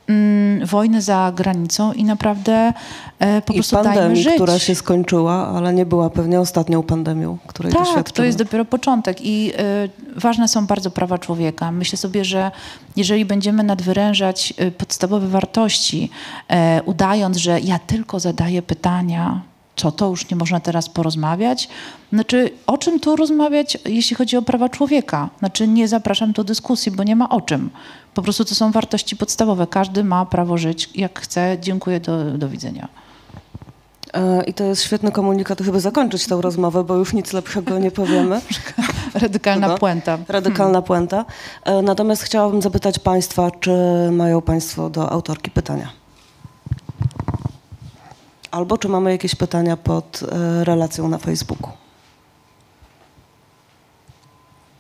mm, wojny za granicą i naprawdę e, po I prostu dajmy pandemii, żyć. która się skończyła, ale nie była pewnie ostatnią pandemią, której Tak, doświadczymy. to jest dopiero początek i y, ważne są bardzo prawa człowieka. Myślę sobie, że jeżeli będziemy nadwyrężać y, podstawowe wartości, y, udając, że ja tylko zadaję pytania, co to już nie można teraz porozmawiać? Znaczy, o czym tu rozmawiać, jeśli chodzi o prawa człowieka? Znaczy, nie zapraszam do dyskusji, bo nie ma o czym. Po prostu to są wartości podstawowe. Każdy ma prawo żyć jak chce. Dziękuję, do, do widzenia. E, I to jest świetny komunikat, żeby zakończyć tę rozmowę, bo już nic lepszego nie powiemy. Radykalna Chyba. puenta. Radykalna puenta. E, Natomiast chciałabym zapytać Państwa, czy mają Państwo do autorki pytania? Albo czy mamy jakieś pytania pod e, relacją na Facebooku?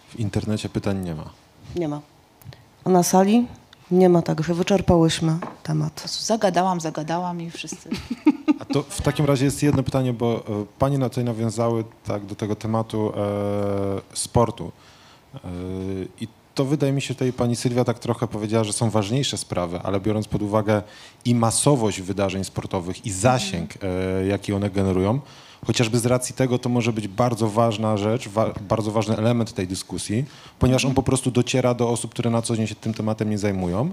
W internecie pytań nie ma. Nie ma. A na sali? Nie ma tak, że wyczerpałyśmy temat. Zagadałam, zagadałam i wszyscy. A to w takim razie jest jedno pytanie, bo e, panie na tutaj nawiązały tak do tego tematu e, sportu. E, I to wydaje mi się, tutaj pani Sylwia tak trochę powiedziała, że są ważniejsze sprawy, ale biorąc pod uwagę i masowość wydarzeń sportowych i zasięg, e, jaki one generują, chociażby z racji tego to może być bardzo ważna rzecz, wa bardzo ważny element tej dyskusji, ponieważ on po prostu dociera do osób, które na co dzień się tym tematem nie zajmują.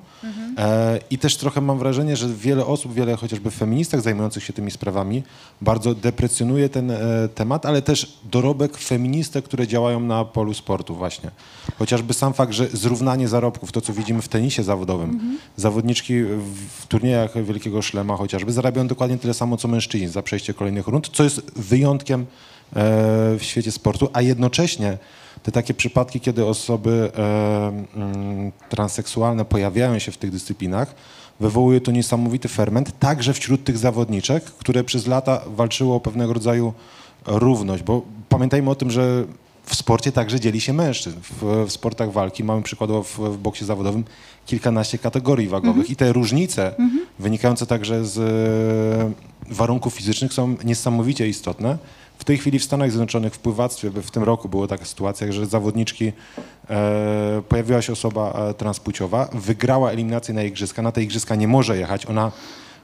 E, I też trochę mam wrażenie, że wiele osób, wiele chociażby feministek zajmujących się tymi sprawami bardzo deprecjonuje ten e, temat, ale też dorobek feministek, które działają na polu sportu właśnie. Chociażby sam fakt, że zrównanie zarobków, to co widzimy w tenisie zawodowym, zawodniczki w, w turniejach Wielkiego Szlema chociażby zarabiają dokładnie tyle samo co mężczyźni za przejście kolejnych rund, co jest wyjątkiem e, w świecie sportu, a jednocześnie te takie przypadki, kiedy osoby e, mm, transseksualne pojawiają się w tych dyscyplinach, wywołuje to niesamowity ferment, także wśród tych zawodniczek, które przez lata walczyły o pewnego rodzaju równość, bo pamiętajmy o tym, że w sporcie także dzieli się mężczyzn. W, w sportach walki mamy przykładowo w, w boksie zawodowym kilkanaście kategorii wagowych. I te różnice wynikające także z e, warunków fizycznych są niesamowicie istotne. W tej chwili w Stanach Zjednoczonych w pływactwie w tym roku była taka sytuacja, że zawodniczki, e, pojawiła się osoba e, transpłciowa, wygrała eliminację na igrzyska, na te igrzyska nie może jechać, ona,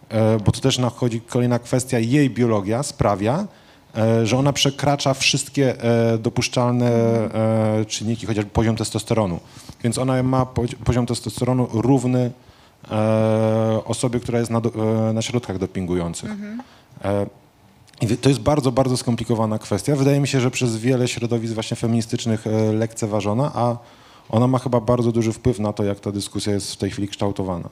e, bo tu też nachodzi kolejna kwestia, jej biologia sprawia, że ona przekracza wszystkie e, dopuszczalne e, czynniki, chociażby poziom testosteronu. Więc ona ma pozi- poziom testosteronu równy e, osobie, która jest na, e, na środkach dopingujących. E, i to jest bardzo, bardzo skomplikowana kwestia. Wydaje mi się, że przez wiele środowisk właśnie feministycznych e, lekceważona, a ona ma chyba bardzo duży wpływ na to, jak ta dyskusja jest w tej chwili kształtowana.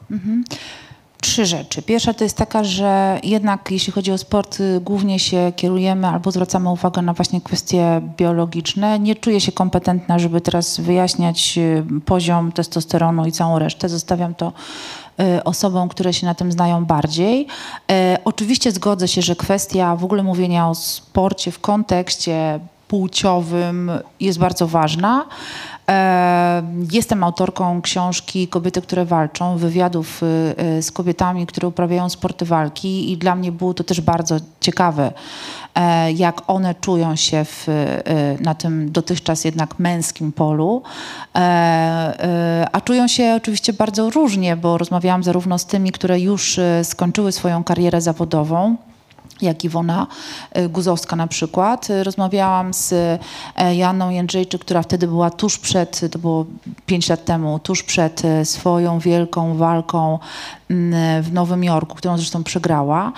Trzy rzeczy. Pierwsza to jest taka, że jednak jeśli chodzi o sport, y, głównie się kierujemy albo zwracamy uwagę na właśnie kwestie biologiczne. Nie czuję się kompetentna, żeby teraz wyjaśniać y, poziom testosteronu i całą resztę. Zostawiam to y, osobom, które się na tym znają bardziej. Oczywiście zgodzę się, że kwestia w ogóle mówienia o sporcie w kontekście płciowym jest bardzo ważna. E, Jestem autorką książki Kobiety, które walczą, wywiadów y, y, z kobietami, które uprawiają sporty walki i dla mnie było to też bardzo ciekawe, e, jak one czują się w, y, na tym dotychczas jednak męskim polu, E, a czują się oczywiście bardzo różnie, bo rozmawiałam zarówno z tymi, które już skończyły swoją karierę zawodową, jak Iwona y, Guzowska na przykład. Y, Rozmawiałam z e, Janną Jędrzejczyk, która wtedy była tuż przed, to było pięć lat temu, tuż przed swoją wielką walką mm, w Nowym Jorku, którą zresztą przegrała.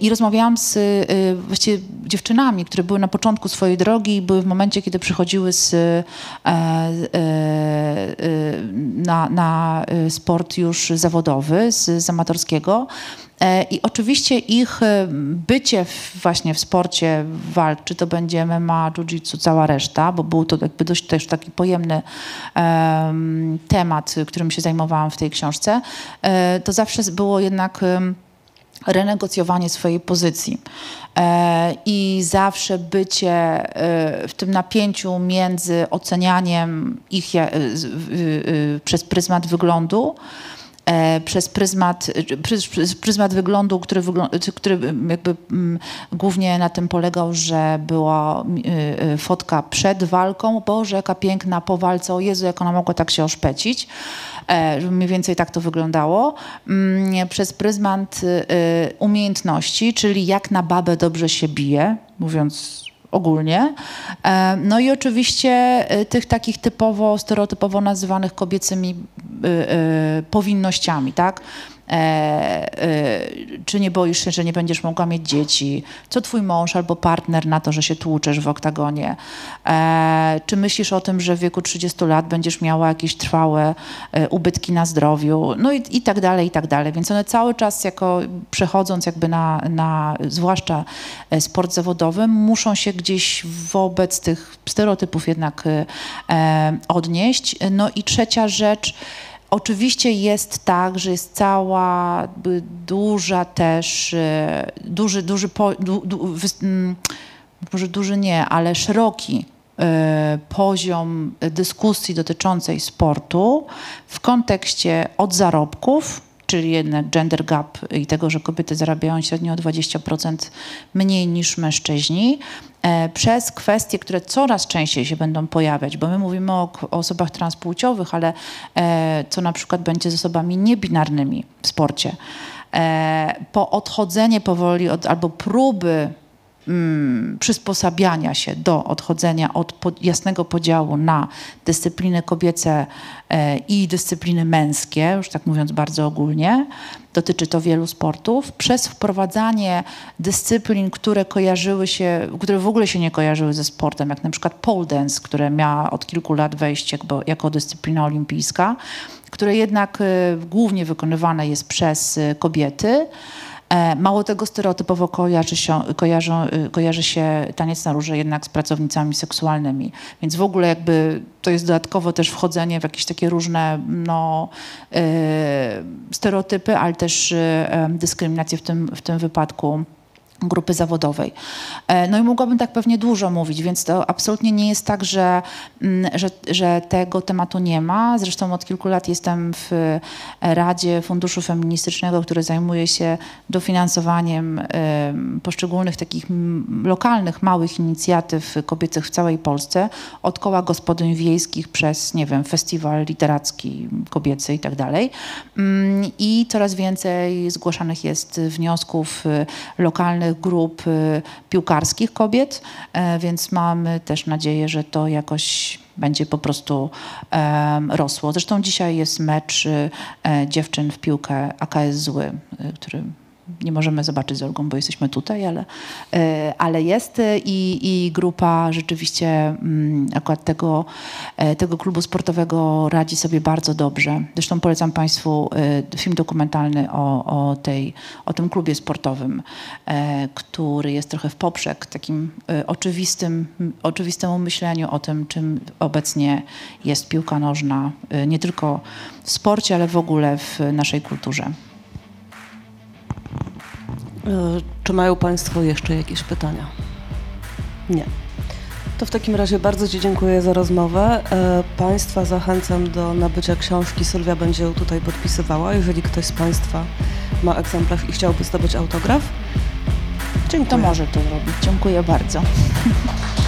I rozmawiałam z y, właściwie dziewczynami, które były na początku swojej drogi i były w momencie, kiedy przychodziły z, e, e, na, na sport już zawodowy, z, z amatorskiego. E, I oczywiście ich e, bycie właśnie w sporcie walk, czy to będzie MMA, jiu-jitsu, cała reszta, bo był to jakby dość też taki pojemny em, temat, którym się zajmowałam w tej książce, e, to zawsze było jednak renegocjowanie swojej pozycji. I zawsze bycie w tym napięciu między ocenianiem ich przez pryzmat wyglądu, przez pryzmat, przez, przez pryzmat wyglądu, który, który jakby głównie na tym polegał, że była y, fotka przed walką, Boże, jaka piękna po walce, o Jezu, jak ona mogła tak się oszpecić, e, żeby mniej więcej tak to wyglądało, Mm, przez pryzmat umiejętności, czyli jak na babę dobrze się bije, mówiąc ogólnie. E, No i oczywiście y, tych takich typowo, stereotypowo nazywanych kobiecymi y, powinnościami, tak? E, e, czy nie boisz się, że nie będziesz mogła mieć dzieci? Co twój mąż albo partner na to, że się tłuczesz w oktagonie? E, czy myślisz o tym, że w wieku 30 lat będziesz miała jakieś trwałe ubytki na zdrowiu? No i, i tak dalej, i tak dalej. Więc one cały czas jako przechodząc jakby na, na zwłaszcza sport zawodowy, muszą się gdzieś wobec tych stereotypów jednak odnieść. No i trzecia rzecz, Oczywiście jest tak, że jest cała duża też, e, duży, duży, po, du, du, może duży nie, ale szeroki e, poziom dyskusji dotyczącej sportu w kontekście od zarobków, czyli jednak gender gap i tego, że kobiety zarabiają średnio o 20% mniej niż mężczyźni, e, przez kwestie, które coraz częściej się będą pojawiać, bo my mówimy o, o osobach transpłciowych, ale e, co na przykład będzie z osobami niebinarnymi w sporcie. E, po odchodzenie powoli od, albo próby przysposabiania się do odchodzenia od jasnego podziału na dyscypliny kobiece e, i dyscypliny męskie, już tak mówiąc bardzo ogólnie, dotyczy to wielu sportów, przez wprowadzanie dyscyplin, które kojarzyły się, które w ogóle się nie kojarzyły ze sportem, jak na przykład pole dance, które miała od kilku lat wejść jakby, jako dyscyplina olimpijska, które jednak y, głównie wykonywane jest przez y, kobiety. E, mało tego stereotypowo kojarzy się, y, kojarzy się taniec na róże jednak z pracownicami seksualnymi. Więc w ogóle jakby to jest dodatkowo też wchodzenie w jakieś takie różne no, y, stereotypy, ale też y, dyskryminację w tym, w tym wypadku grupy zawodowej. E, no i mogłabym tak pewnie dużo mówić, więc to absolutnie nie jest tak, że, mm, że, że tego tematu nie ma. Zresztą od kilku lat jestem w Radzie Funduszu Feministycznego, który zajmuje się dofinansowaniem poszczególnych takich lokalnych, małych inicjatyw kobiecych w całej Polsce, od koła gospodyń wiejskich przez, nie wiem, festiwal literacki kobiecy i tak dalej. Mm, I coraz więcej zgłaszanych jest wniosków y, grup y, piłkarskich kobiet, e, więc mamy też nadzieję, że to jakoś będzie po prostu rosło. Zresztą dzisiaj jest mecz y, e, dziewczyn w piłkę AKS Zły, y, który nie możemy zobaczyć z Olgą, bo jesteśmy tutaj, ale, e, ale jest i, i grupa rzeczywiście mm, akurat tego, e, tego klubu sportowego radzi sobie bardzo dobrze. Zresztą polecam Państwu e, film dokumentalny o, o, tej, o tym klubie sportowym, który jest trochę w poprzek takim oczywistym, oczywistemu myśleniu o tym, czym obecnie jest piłka nożna, nie tylko w sporcie, ale w ogóle w naszej kulturze. E, czy mają Państwo jeszcze jakieś pytania? Nie. To w takim razie bardzo Ci dziękuję za rozmowę. E, państwa zachęcam do nabycia książki. Sylwia będzie ją tutaj podpisywała. Jeżeli ktoś z Państwa ma egzemplarz i chciałby zdobyć autograf, dziękuję. To może to zrobić. Dziękuję bardzo.